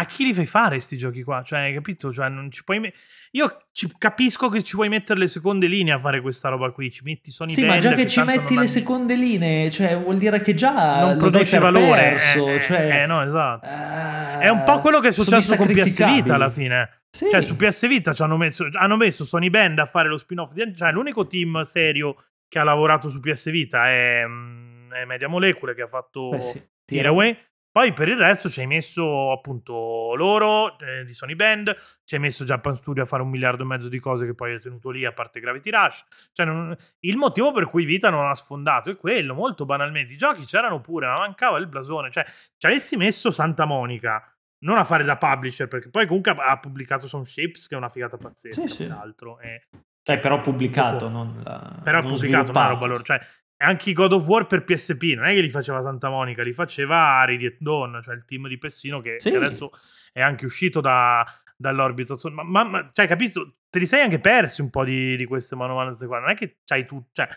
a chi li fai fare questi giochi qua? Cioè, hai capito? Cioè, non ci puoi me- Io ci capisco che ci vuoi mettere le seconde linee a fare questa roba qui. Ci metti Sony Sì, ma già che, che ci metti le seconde linee, cioè, vuol dire che già non produci valore. Perso, eh, cioè, eh, no, esatto. Uh, è un po' quello che è successo con PS Vita alla fine. Sì. Cioè, su PS Vita ci hanno messo, hanno messo Sony Band a fare lo spin-off. Di, cioè, l'unico team serio che ha lavorato su PS Vita è, mm, è Media Molecule che ha fatto Beh, sì. Tearaway. Poi per il resto ci hai messo appunto loro eh, di Sony Band, ci hai messo Japan Studio a fare un miliardo e mezzo di cose che poi hai tenuto lì a parte Gravity Rush. Cioè, non, il motivo per cui Vita non ha sfondato è quello, molto banalmente. I giochi c'erano pure, ma mancava il blasone. Cioè, ci avessi messo Santa Monica non a fare da publisher, perché poi comunque ha pubblicato Some Shapes, che è una figata pazzesca, sì, sì. peraltro. E... Cioè, però pubblicato, non la... Però non pubblicato, una roba loro. Cioè, anche i God of War per PSP, non è che li faceva Santa Monica, li faceva Radiant Dawn, cioè il team di Pessino che, sì. che adesso è anche uscito da, dall'orbito. Ma, ma, ma, cioè, capito? Te li sei anche persi un po' di, di queste manovalanze qua. Non è che c'hai tu... Cioè,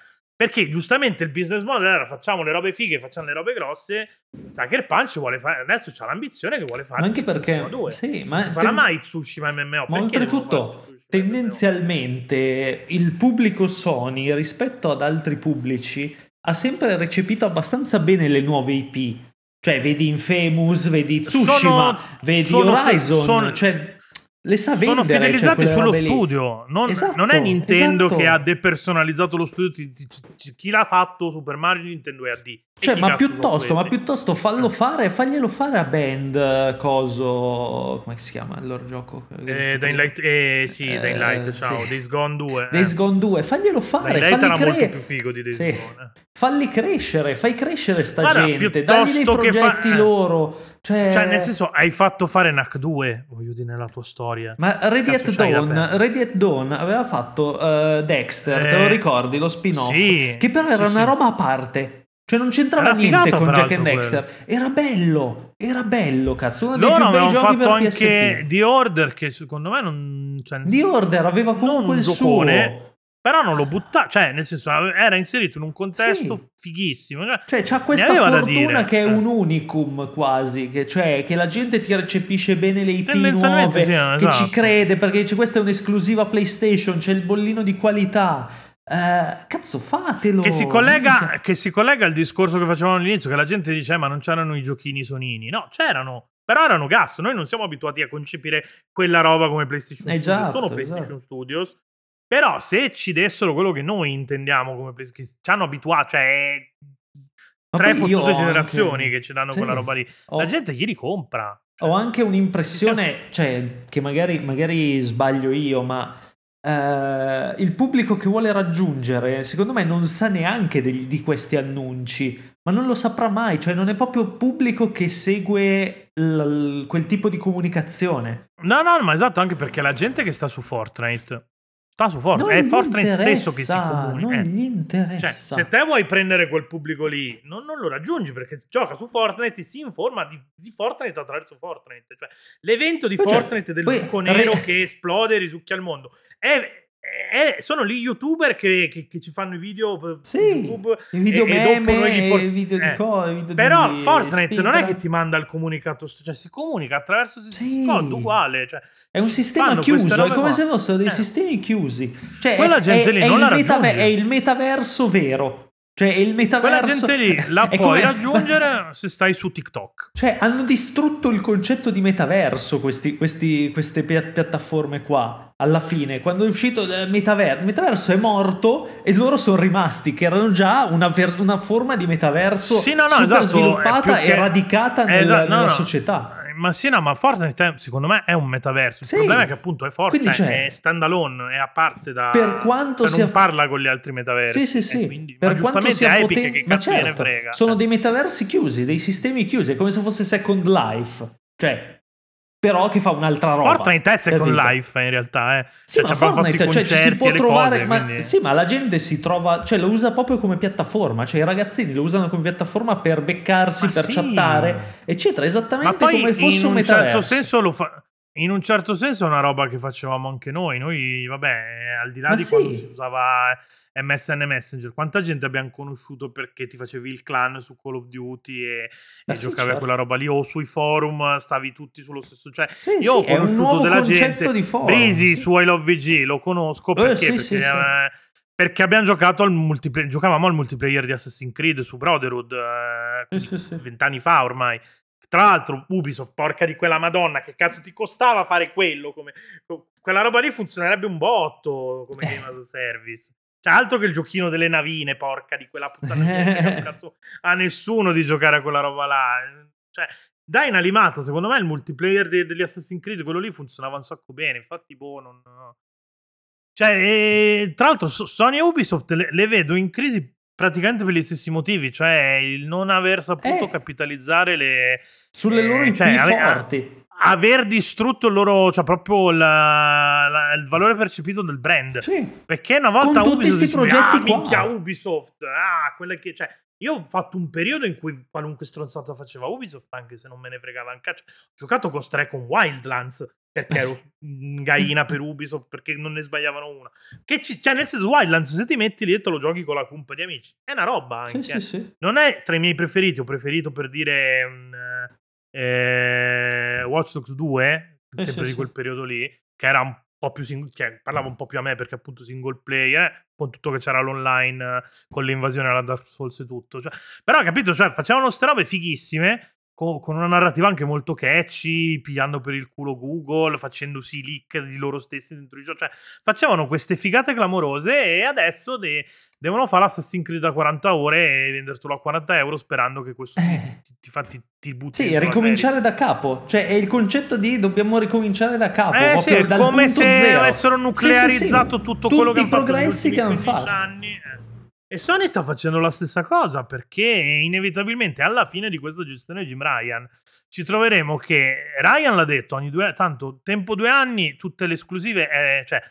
perché giustamente il business model era facciamo le robe fighe, facciamo le robe grosse. Sucker Punch vuole fare, adesso c'ha l'ambizione che vuole fare ma anche perché sì, ma non farà te... mai Tsushima MMO. Ma oltretutto, tendenzialmente il pubblico Sony rispetto ad altri pubblici ha sempre recepito abbastanza bene le nuove IP. Cioè, vedi Infamous, vedi Tsushima, sono, vedi sono, Horizon, sono, cioè le sa vendere, sono fidelizzati cioè, sullo studio. Non, esatto, non, è Nintendo esatto. che ha depersonalizzato lo studio. Ti, ti, ti, chi l'ha fatto Super Mario Nintendo è AD. Cioè, ma piuttosto, ma piuttosto, fallo fare, faglielo fare a Band. Coso. Come si chiama il loro gioco? Eh, Dying Light, eh, sì, eh, Dying Light, ciao. Sì. Days Gone 2. Days Gone 2, faglielo fare. Dying Light era cre- molto più figo di Days sì. Gone. Falli crescere, fai crescere sta Guarda, gente. Dagli dei progetti fa... loro cioè... cioè, nel senso, hai fatto fare NAC 2, voglio dire, nella tua storia. Ma Radiant Dawn, Radiant Dawn aveva fatto uh, Dexter, eh... te lo ricordi, lo spin-off? Sì, che però era sì, una sì. roba a parte. Cioè non c'entrava niente con Jack and Dexter. Era bello, era bello, cazzo. Uno Loro dei più bei giochi fatto anche PSP. The Order, che secondo me non... Cioè, The Order aveva comunque il suo però non lo butta, cioè, nel senso, era inserito in un contesto sì. fighissimo. Cioè, cioè c'ha questa fortuna che è un unicum quasi, che, cioè, che la gente ti recepisce bene le IP nuove, sì, esatto. che ci crede, perché dice questa è un'esclusiva PlayStation, c'è il bollino di qualità. Uh, cazzo, fatelo! Che si, collega, che si, collega, al discorso che facevamo all'inizio, che la gente dice, eh, ma non c'erano i giochini sonini. No, c'erano. Però erano gas, noi non siamo abituati a concepire quella roba come PlayStation Studios. Esatto, Sono PlayStation esatto. Studios però se ci dessero quello che noi intendiamo come che ci hanno abituato, cioè tre fottute generazioni anche... che ci danno sì. quella roba lì, ho... la gente gli ricompra. Cioè, ho anche un'impressione, cioè, che magari, magari sbaglio io, ma Uh, il pubblico che vuole raggiungere, secondo me, non sa neanche di, di, questi annunci, ma non lo saprà mai, cioè non è proprio pubblico che segue l, l, quel tipo di comunicazione. No, no, ma esatto, anche perché la gente che sta su Fortnite sta su Fortnite. Non è Fortnite stesso che si comunica. Non gli interessa. Cioè, se te vuoi prendere quel pubblico lì, non, non lo raggiungi perché gioca su Fortnite e si informa di, di Fortnite attraverso Fortnite. Cioè, l'evento di poi Fortnite cioè, del buco nero re... che esplode e risucchia il mondo è eh, sono lì youtuber che, che, che, ci fanno i video sì, YouTube i video e, meme, e port- i video di eh. co, video però di Fortnite non è che ti manda il comunicato cioè si comunica attraverso sì. Discord uguale cioè, è un sistema chiuso è come qua. se fossero dei eh. sistemi chiusi cioè quella è, gente è, lì è non la metaver- è il metaverso vero cioè, il metaverso. Quella gente lì <laughs> la puoi come... raggiungere <laughs> se stai su TikTok. Cioè, hanno distrutto il concetto di metaverso questi, questi, queste piattaforme qua. Alla fine, quando è uscito il metaverso, il metaverso è morto e loro sono rimasti, che erano già una, ver- una forma di metaverso sì, no, no, super esatto, sviluppata che... e radicata nel, esatto, no, nella società. Ma sì, no, ma Fortnite secondo me è un metaverso. Il Sì. problema è che appunto è Fortnite, Quindi c'è- è standalone, è a parte da... Per quanto cioè, sia- non parla con gli altri metaversi. Sì, sì, sì. quindi- per ma quanto giustamente sia Epic poten- che ma cazzo certo, frega. Sono Eh. dei metaversi chiusi, dei sistemi chiusi, è come se fosse Second Life. Cioè, però che fa un'altra roba. Fortnite è Second capito? Life in realtà, eh. Sì, Cioè, ma Fortnite, cioè, ci si può trovare, cose, ma, quindi- sì, ma la gente si trova, cioè lo usa proprio come piattaforma, cioè i ragazzini lo usano come piattaforma per beccarsi, Ma per sì. chattare, eccetera, esattamente poi come fosse in un un certo senso lo fa... In un certo senso è una roba che facevamo anche noi. Noi, vabbè, al di là Ma di sì. quando si usava MSN Messenger, quanta gente abbiamo conosciuto perché ti facevi il clan su Call of Duty e, e sì, giocavi a certo. quella roba lì, o sui forum stavi tutti sullo stesso. Cioè, Sì, io ho sì, un conosciuto della gente. di forum, Brisi su I Love VG lo conosco Eh, perché, sì, perché, eh, perché abbiamo giocato al multiplayer. Giocavamo al multiplayer di Assassin's Creed su Brotherhood eh, vent'anni fa ormai. Tra l'altro, Ubisoft, porca di quella Madonna, che cazzo ti costava fare quello? Come, quella roba lì funzionerebbe un botto come Eh. game as a service. Cioè, altro che il giochino delle navine, porca di quella puttana. un <laughs> cazzo a nessuno di giocare a quella roba là. Cioè, da inalimato, secondo me il multiplayer de- degli Assassin's Creed, quello lì funzionava un sacco bene. Infatti, boh, non. Cioè, e, tra l'altro, So- Sony e Ubisoft le, le vedo in crisi praticamente per gli stessi motivi, cioè il non aver saputo Eh. capitalizzare le. Sulle eh, loro IP cioè, forti. Aver distrutto il loro, cioè proprio la- la- il valore percepito del brand. Sì. Perché una volta Con tutti Ubisoft dice, progetti ah, qua." minchia Ubisoft, ah, quelle che, cioè, io ho fatto un periodo in cui qualunque stronzata faceva Ubisoft, anche se non me ne fregava un cazzo. Ho giocato con Stray con Wildlands, perché ero <laughs> in gaina per Ubisoft, perché non ne sbagliavano una. Che ci, cioè, nel senso, Wildlands, se ti metti lì e te lo giochi con la cumpa di amici, è una roba anche. Sì, sì, sì. Non è tra i miei preferiti, ho preferito per dire mm, eh, Watch Dogs 2, Sì, sempre di quel periodo lì, che era un po' più sing- cioè, parlava un po' più a me perché appunto single player, con tutto che c'era l'online, con l'invasione alla Dark Souls e tutto. Cioè, però capito, cioè, facevano queste robe fighissime, co- con una narrativa anche molto catchy, pigliando per il culo Google, facendosi leak di loro stessi dentro i giochi. Cioè, facevano queste figate clamorose e adesso de- devono fare l'Assassin's Creed a 40 ore e vendertelo a 40 euro sperando che questo ti, Eh. ti, ti fa, ti, ti butti Sì, ricominciare da capo. Cioè, è il concetto di dobbiamo ricominciare da capo. Eh sì, è come se zero. avessero Sì, sì, nuclearizzato sì. tutto Tutti quello che i hanno fatto negli progressi ultimi che hanno 15 fatto. anni. eh. E Sony sta facendo la stessa cosa perché inevitabilmente alla fine di questa gestione Jim Ryan ci troveremo che Ryan l'ha detto ogni due tanto tempo due anni tutte le esclusive eh, cioè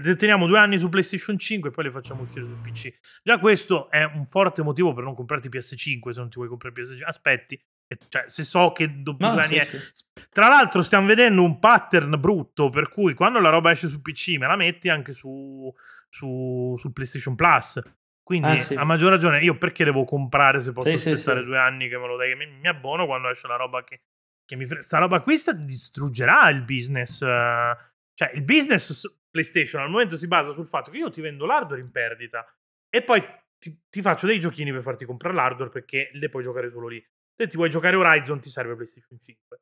le teniamo due anni su PlayStation 5 e poi le facciamo uscire su PC già questo è un forte motivo per non comprarti PS5 se non ti vuoi comprare PS5 aspetti cioè, se so che dopo No, due sì, anni è sì. tra l'altro stiamo vedendo un pattern brutto per cui quando la roba esce su PC me la metti anche su, su, su PlayStation Plus. Quindi Ah, sì. a maggior ragione io perché devo comprare se posso Sì, aspettare sì. due anni che me lo dai? Mi, mi abbono quando esce la roba che, che mi frega. Sta roba qui sta- distruggerà il business. eh, cioè il business PlayStation al momento si basa sul fatto che io ti vendo l'hardware in perdita e poi ti, ti faccio dei giochini per farti comprare l'hardware perché le puoi giocare solo lì. Se ti vuoi giocare Horizon ti serve PlayStation 5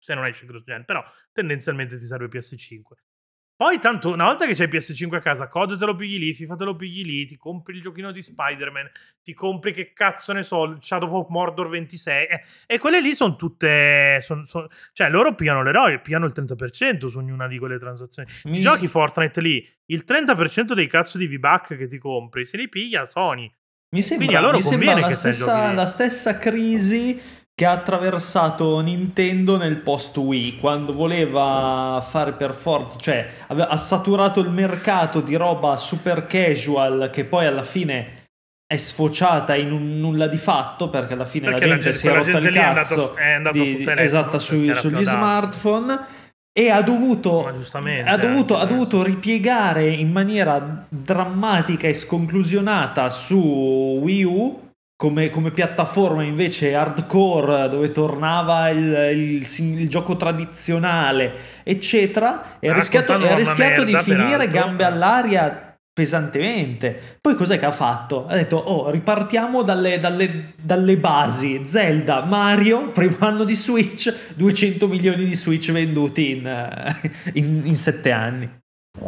se non esce cross gen, però tendenzialmente ti serve PS5. Poi tanto una volta che c'hai PS5 a casa, COD te lo pigli lì, FIFA te lo pigli lì, ti compri il giochino di Spider-Man, ti compri che cazzo ne so, Shadow of Mordor 26 eh, e quelle lì sono tutte son- son- cioè loro pigliano l'eroe, pigliano il 30% su ognuna di quelle transazioni. Ti Mi- giochi Fortnite lì, il 30% dei cazzo di V-Buck che ti compri, se li piglia Sony. Mi sembra, Quindi a loro mi sembra conviene la, che stai stessa, la stessa crisi che ha attraversato Nintendo nel post Wii quando voleva fare per forza, cioè ha saturato il mercato di roba super casual che poi alla fine è sfociata in un nulla di fatto perché alla fine Perché la la gente gente- si è rotta il gente cazzo andato- è andato di- telefono, esatto, sui- sugli smartphone e ha dovuto ha dovuto, anche ha dovuto ripiegare in maniera drammatica e sconclusionata su Wii U come, come piattaforma invece hardcore dove tornava il, il il gioco tradizionale eccetera e ha Ah, rischiato, ha rischiato di merda, finire peraltro. gambe all'aria pesantemente poi cos'è che ha fatto? ha detto oh ripartiamo dalle, dalle- dalle basi Zelda, Mario <laughs> primo anno di Switch 200 milioni di Switch venduti in, eh, in, in sette anni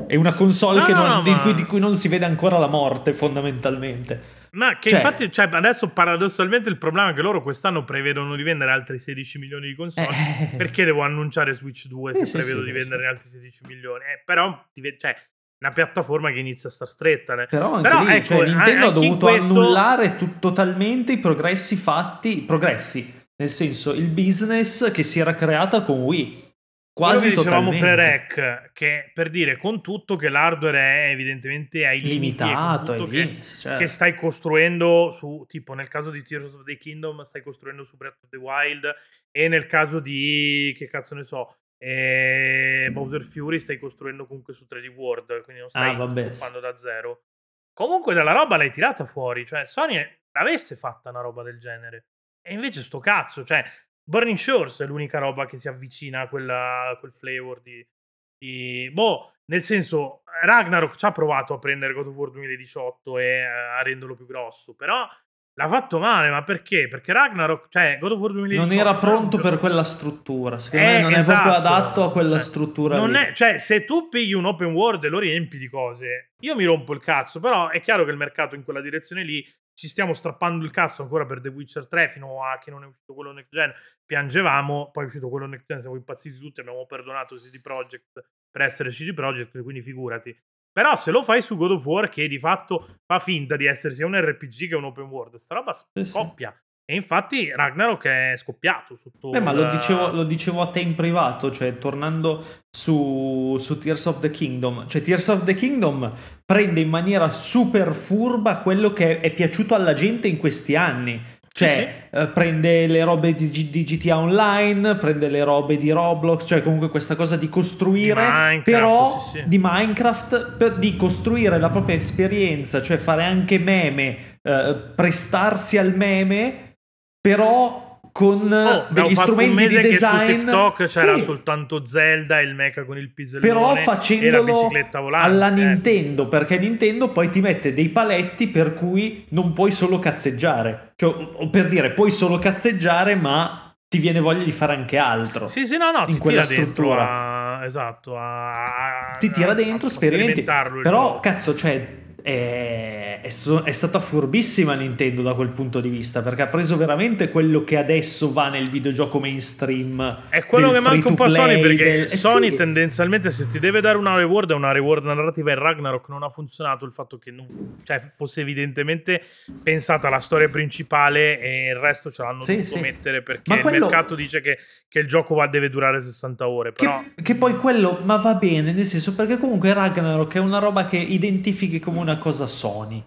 È una console no, non, no, di, ma... cui, di, cui, non si vede ancora la morte, fondamentalmente. Ma che cioè... infatti, cioè, adesso paradossalmente il problema è che loro quest'anno prevedono di vendere altri 16 milioni di console. Eh, perché devo annunciare Switch 2 se sì, prevedo sì, di vendere altri 16 milioni? Eh, però, cioè, una piattaforma che inizia a star stretta. Né? Però anche Però, lì, ecco, cioè, Nintendo ha dovuto questo... annullare tu- totalmente i progressi fatti, progressi, nel senso il business che si era creata con Wii. Quasi Quello che dicevamo pre-rec, che per dire con tutto che l'hardware è evidentemente ai limitato, limiti, che, limiti, certo. che, stai costruendo su, tipo nel caso di Tears of the Kingdom stai costruendo su Breath of the Wild e nel caso di, che cazzo ne so, e Bowser Fury stai costruendo comunque su 3D World, quindi non stai ah, sviluppando da zero. Comunque dalla roba l'hai tirata fuori, cioè Sony l'avesse fatta una roba del genere. E invece sto cazzo, cioè Burning Shores è l'unica roba che si avvicina a, quella, a quel flavor di, di... Boh, nel senso, Ragnarok ci ha provato a prendere God of War 2018 e a renderlo più grosso, però L'ha fatto male, ma perché? Perché Ragnarok, cioè God of War 2018 non era pronto per quella struttura. Secondo eh, me non esatto, è proprio esatto. adatto a quella cioè, struttura. Non è, cioè, se tu pigli un open world e lo riempi di cose, io mi rompo il cazzo. Però è chiaro che il mercato in quella direzione lì ci stiamo strappando il cazzo ancora per The Witcher 3 fino a che non è uscito quello next gen. Piangevamo, poi è uscito quello next gen, siamo impazziti tutti, abbiamo perdonato CD Projekt per essere CD Projekt, quindi figurati. Però se lo fai su God of War, che di fatto fa finta di essere sia un RPG che un open world, sta roba scoppia. E infatti Ragnarok è scoppiato sotto. Beh, ma lo dicevo, lo dicevo, a te in privato, cioè tornando su, su, Tears of the Kingdom. Cioè, Tears of the Kingdom prende in maniera super furba quello che è piaciuto alla gente in questi anni. Cioè, sì, sì. Eh, prende le robe di, G- di, GTA Online, prende le robe di Roblox, cioè comunque questa cosa di costruire, di Minecraft, però sì, di Minecraft, per, di costruire la propria esperienza, cioè fare anche meme, eh, prestarsi al meme, però con oh, degli strumenti di design che su TikTok c'era sì. soltanto Zelda e il mecha con il pisellone però facendolo alla eh. Nintendo perché Nintendo poi ti mette dei paletti per cui non puoi solo cazzeggiare cioè per dire puoi solo cazzeggiare ma ti viene voglia di fare anche altro sì sì no no in quella struttura a, esatto a, ti tira dentro sperimenti però cazzo cioè è, è, è, stata furbissima Nintendo da quel punto di vista perché ha preso veramente quello che adesso va nel videogioco mainstream è quello che manca un po' a Sony perché del... eh Sony sì. tendenzialmente se ti deve dare una reward è una reward narrativa e Ragnarok non ha funzionato il fatto che non, cioè, fosse evidentemente pensata la storia principale e il resto ce l'hanno sì, dovuto sì. mettere perché quello... il mercato dice che, che il gioco va, deve durare 60 ore però... che, che poi quello ma va bene nel senso perché comunque Ragnarok è una roba che identifichi come una una cosa Sony.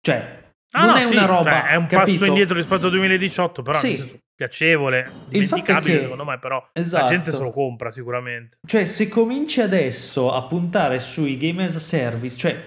Cioè, ah, non no, è sì, una roba. Cioè, è un capito? passo indietro rispetto al 2018, però sì. senso, piacevole, dimenticabile, secondo me, però esatto. la gente se lo compra sicuramente. Cioè, se cominci adesso a puntare sui game as a service, cioè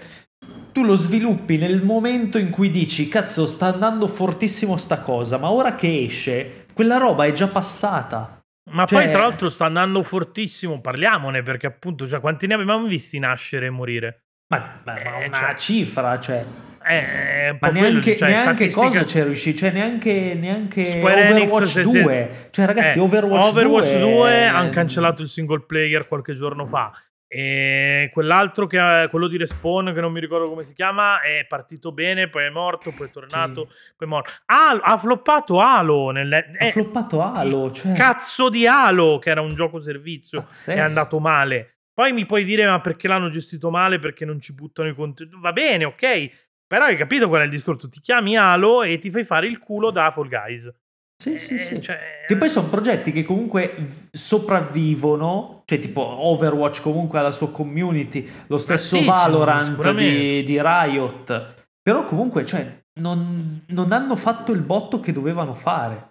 tu lo sviluppi nel momento in cui dici cazzo sta andando fortissimo sta cosa, ma ora che esce, quella roba è già passata. Ma cioè... poi tra l'altro sta andando fortissimo, parliamone perché appunto, cioè, quanti ne abbiamo visti nascere e morire? Ma, ma, ma eh, una cioè, cifra, cioè. Eh, ma neanche, cioè, neanche cosa c'è riuscito, cioè neanche, neanche Overwatch Enix, 2. Se, cioè, ragazzi, eh, Overwatch, Overwatch 2, 2 è... hanno cancellato il single player qualche giorno fa. E quell'altro che quello di Respawn, che non mi ricordo come si chiama, è partito bene, poi è morto, poi è tornato, sì. poi è morto. Ah, ha floppato Halo. Nelle, ha eh, floppato Halo, cioè... Cazzo di Halo, che era un gioco servizio, Pazzesco. è andato male. Poi mi puoi dire, ma perché l'hanno gestito male? Perché non ci buttano i contenuti? Va bene, ok. Però hai capito qual è il discorso? Ti chiami Halo e ti fai fare il culo da Fall Guys. Sì, eh, sì, sì. Cioè... Che poi sono progetti che comunque sopravvivono, cioè tipo Overwatch comunque ha la sua community, lo stesso sì, Valorant di, di, Riot, però comunque cioè, non, non hanno fatto il botto che dovevano fare.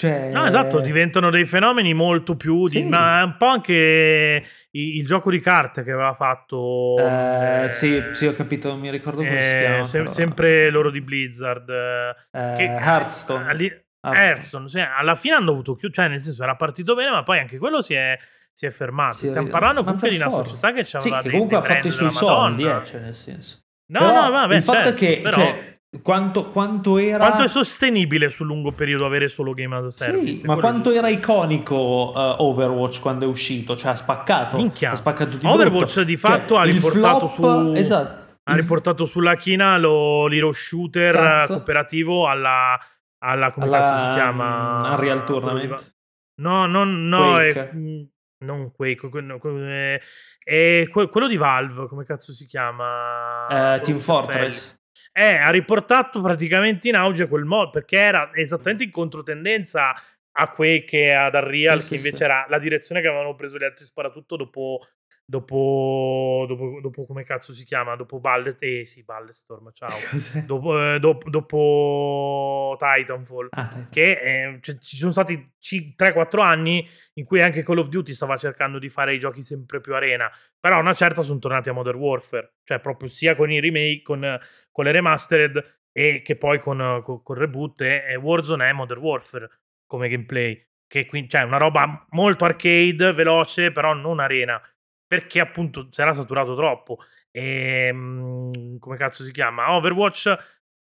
Cioè... No, esatto, diventano dei fenomeni molto più di... Sì. Ma è un po' anche il, gioco di carte che aveva fatto... Eh, eh, sì, sì, ho capito, non mi ricordo come eh, si chiama. Se, sempre loro di Blizzard. Eh, che, Hearthstone. Lì, Hearthstone, sì, alla fine hanno avuto chiuso, cioè nel senso era partito bene, ma poi anche quello si è, si è fermato. Si Stiamo parlando comunque di una società che c'aveva sì, che comunque ha fatto i suoi soldi, eh, cioè nel senso. No, Però no, vabbè, il fatto certo, è che però... cioè, quanto, quanto, era... Quanto è sostenibile sul lungo periodo avere solo game as a service? Sì, ma quanto era iconico uh, Overwatch quando è uscito? Cioè ha spaccato. Minchia. Ha spaccato di Overwatch brutto. di fatto cioè, ha riportato flop, su... Esatto. Ha riportato sulla china lo l'hero shooter Cazzo. cooperativo alla... alla come Alla, cazzo si chiama? mm, Unreal Tournament. No, no, no, è, mm, non Quake, no, que- è, è que- quello di Valve, come cazzo si chiama? Eh, Quello Team Fortress. Eh, ha riportato praticamente in auge quel mod perché era esattamente in controtendenza a Quake e ad Unreal, sì, che invece sì. era la direzione che avevano preso gli altri sparatutto dopo. Dopo, dopo, dopo come cazzo si chiama? Dopo Ballet, eh sì, Balletstorm, ciao. <laughs> Dopo, eh, dop- dopo Titanfall Ah, che eh, cioè, ci sono stati ci- 3-4 anni in cui anche Call of Duty stava cercando di fare i giochi sempre più arena, però una certa sono tornati a Modern Warfare, cioè proprio sia con i remake, con, con le remastered e che poi con, con, con reboot e, e Warzone è Modern Warfare come gameplay, che quindi cioè una roba molto arcade, veloce, però non arena, perché appunto si era saturato troppo. E, mm, come cazzo si chiama? Overwatch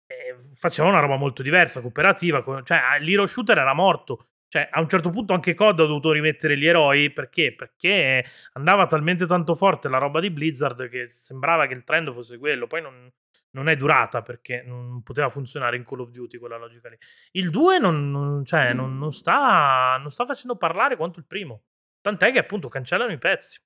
eh, faceva una roba molto diversa, cooperativa. co- Cioè, l'hero shooter era morto. Cioè, a un certo punto anche COD ha dovuto rimettere gli eroi. Perché? Perché andava talmente tanto forte la roba di Blizzard che sembrava che il trend fosse quello. Poi non, non è durata perché non poteva funzionare in Call of Duty quella logica lì. Il 2 non, non- cioè, non- non sta, non sta facendo parlare quanto il primo. Tant'è che appunto cancellano i pezzi.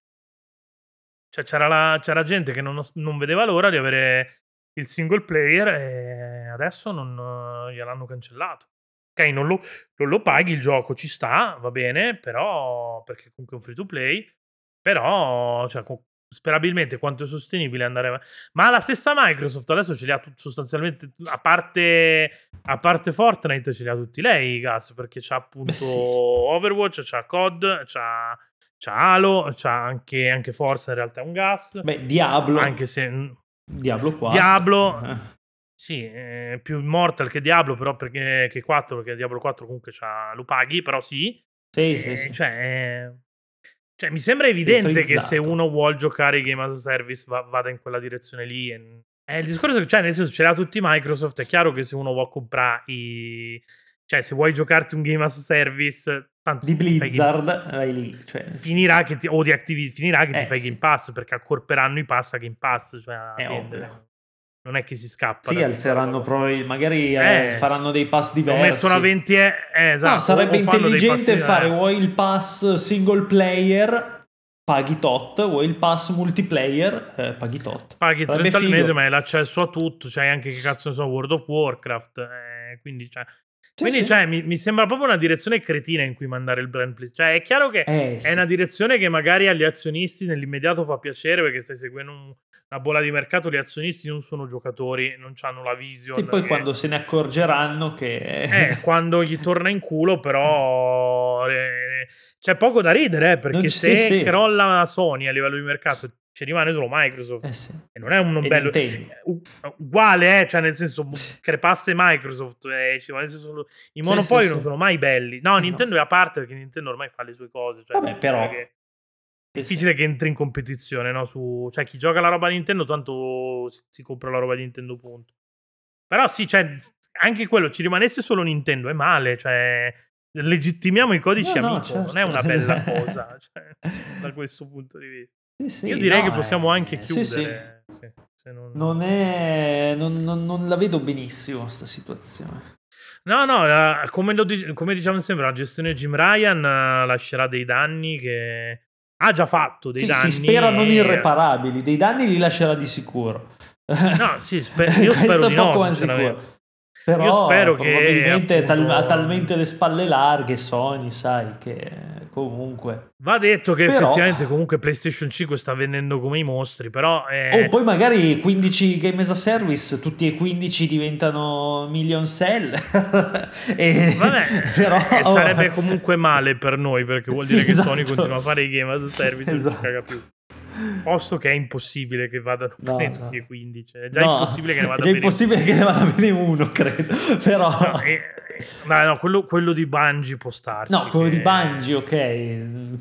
Cioè, c'era, la- c'era gente che non, non vedeva l'ora di avere il single player e adesso non gliel'hanno cancellato. Ok, non lo, non lo paghi il gioco, ci sta, va bene, però perché comunque è un free to play, però cioè, sperabilmente quanto è sostenibile andare avanti. Ma la stessa Microsoft adesso ce li ha tut- sostanzialmente, a parte, a parte Fortnite, ce li ha tutti lei i gas, perché c'ha appunto Beh, sì. Overwatch, c'ha COD, c'ha, c'ha Halo, c'ha anche, anche Forza in realtà è un gas, Beh, Diablo. anche se... Diablo 4. Diablo, Eh. sì, è più Immortal che Diablo, però perché che 4, perché Diablo 4 comunque c'ha, lo paghi, però sì. Sì, Eh, sì, sì. Cioè, eh, cioè, mi sembra evidente che se uno vuole giocare i game as a service va- vada in quella direzione lì. E, eh, il discorso che, cioè, nel senso, ce l'ha tutti Microsoft, è chiaro che se uno vuole comprare i... Cioè, se vuoi giocarti un game as a service, tanto Di Blizzard, vai lì. Cioè, finirà che ti, o di Activision finirà che Eh, ti fai sì. Game Pass perché accorperanno i pass a Game Pass cioè È tende. ovvio. non è che si scappa sì, alzeranno poi, magari eh, Eh, faranno dei pass lo diversi. mettono a 20 e- eh, esatto, no, sarebbe intelligente fare vuoi il pass single player, paghi tot, vuoi il pass multiplayer, eh, paghi tot. paghi Sarebbe 30 al mese ma hai l'accesso a tutto c'hai anche che cazzo ne so World of Warcraft eh, quindi, cioè, Sì, quindi sì. cioè, mi, mi sembra proprio una direzione cretina in cui mandare il brand please. cioè è chiaro che Eh, sì. è una direzione che magari agli azionisti nell'immediato fa piacere perché stai seguendo un- una bolla di mercato gli azionisti non sono giocatori non hanno la vision Sì, poi che- quando se ne accorgeranno che... Eh, <laughs> quando gli torna in culo, però eh, c'è poco da ridere, eh, perché Non- se sì, sì. crolla Sony a livello di mercato ci rimane solo Microsoft. Eh, sì. E non è un bello... U- uguale, eh, cioè nel senso crepasse Microsoft e ci rimanesse solo... I monopoli sì, non sì. sono mai belli. No, Eh, Nintendo è a parte perché Nintendo ormai fa le sue cose. Cioè, Vabbè, però- non è che- È difficile che entri in competizione, no? Su... Cioè, chi gioca la roba Nintendo tanto si, si compra la roba di Nintendo, punto. Però sì, cioè, anche quello, ci rimanesse solo Nintendo, è male, cioè... Legittimiamo i codici No, no, amico, certo. non è una bella <laughs> cosa, cioè, da questo punto di vista. Sì, sì, Io direi no, che possiamo eh, anche sì, sì. chiudere. sì, se non- Non è... Non, non- non la vedo benissimo sta situazione. No, no, la- come, lo come diciamo sempre, la gestione Jim Ryan eh, lascerà dei danni che ha già fatto dei Sì, danni. si spera non irreparabili, dei danni li lascerà di sicuro. No, sì, spe- <laughs> io spero di no, sinceramente. sicuro. Però Io spero che, probabilmente è appunto- ha talmente le spalle larghe Sony, sai, che comunque... Va detto che Però- effettivamente comunque PlayStation 5 sta vendendo come i mostri, però... eh, Oh, poi magari 15 game as a service, tutti e 15 diventano million sell. <laughs> e, Vabbè, <laughs> però, eh, sarebbe comunque male per noi perché vuol Sì, dire che esatto. Sony continua a fare i game as a service e non Esatto. ci caga più. Posto che è impossibile che vadano No, bene no. tutti e 15. È già No, impossibile che ne è vada bene impossibile che ne vada bene uno, credo. <laughs> Però... No, eh, eh, no, quello, quello di Bungie può starci. No, quello che- di Bungie, ok.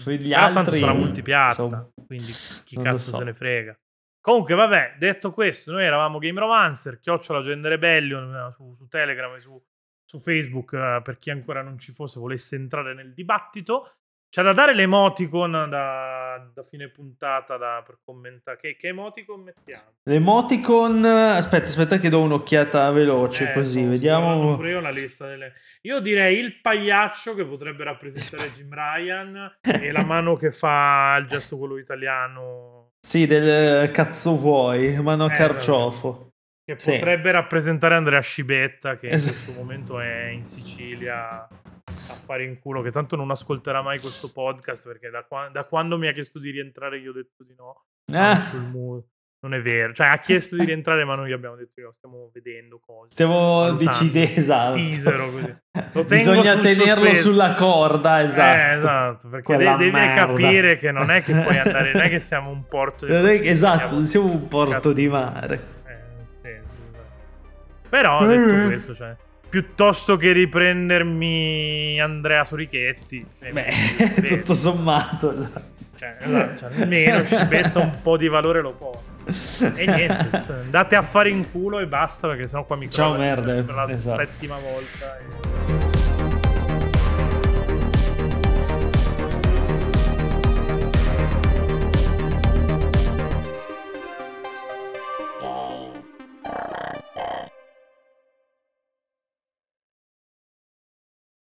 Gli Però tanto altri... sarà multipiatta, insomma, quindi chi cazzo so. se ne frega. Comunque, vabbè, detto questo, noi eravamo Game Romancer, chiocciola Gender Rebellion eh, su, su Telegram e su, su Facebook, uh, per chi ancora non ci fosse, volesse entrare nel dibattito. C'è da dare l'emoticon da, da fine puntata da, per commentare. Che, che emoticon mettiamo? L'emoticon. Aspetta, aspetta, che do un'occhiata veloce Eh, così. vediamo. pure io la lista delle... Io direi il pagliaccio che potrebbe rappresentare <laughs> Jim Ryan e la mano che fa il gesto quello italiano Sì, del cazzo vuoi, mano a Eh, carciofo. che Sì. potrebbe rappresentare Andrea Scibetta che in Es- questo momento è in Sicilia fare in culo che tanto non ascolterà mai questo podcast perché da, qua- da quando mi ha chiesto di rientrare io ho detto di no Ah, non è vero cioè ha chiesto di rientrare ma noi gli abbiamo detto io stiamo vedendo cose stiamo decidendo. Esatto. Teasero così. <laughs> Bisogna sul tenerlo sospeso. sulla corda, esatto. Eh, esatto, perché Quella de- devi merda. capire che non è che puoi <laughs> andare, non è che siamo un porto Non è- esatto, siamo- siamo un porto Cazzo. di mare. Eh, sì, sì, sì. Però detto Eh. questo, cioè, piuttosto che riprendermi Andrea Sorichetti, eh, <laughs> Beh, vedi, tutto sommato. <laughs> esatto. cioè, esatto, cioè, almeno Scibetta un po' di valore lo può. E niente, <laughs> andate a fare in culo e basta perché sennò qua mi Ciao, merda, per la esatto. settima volta. e-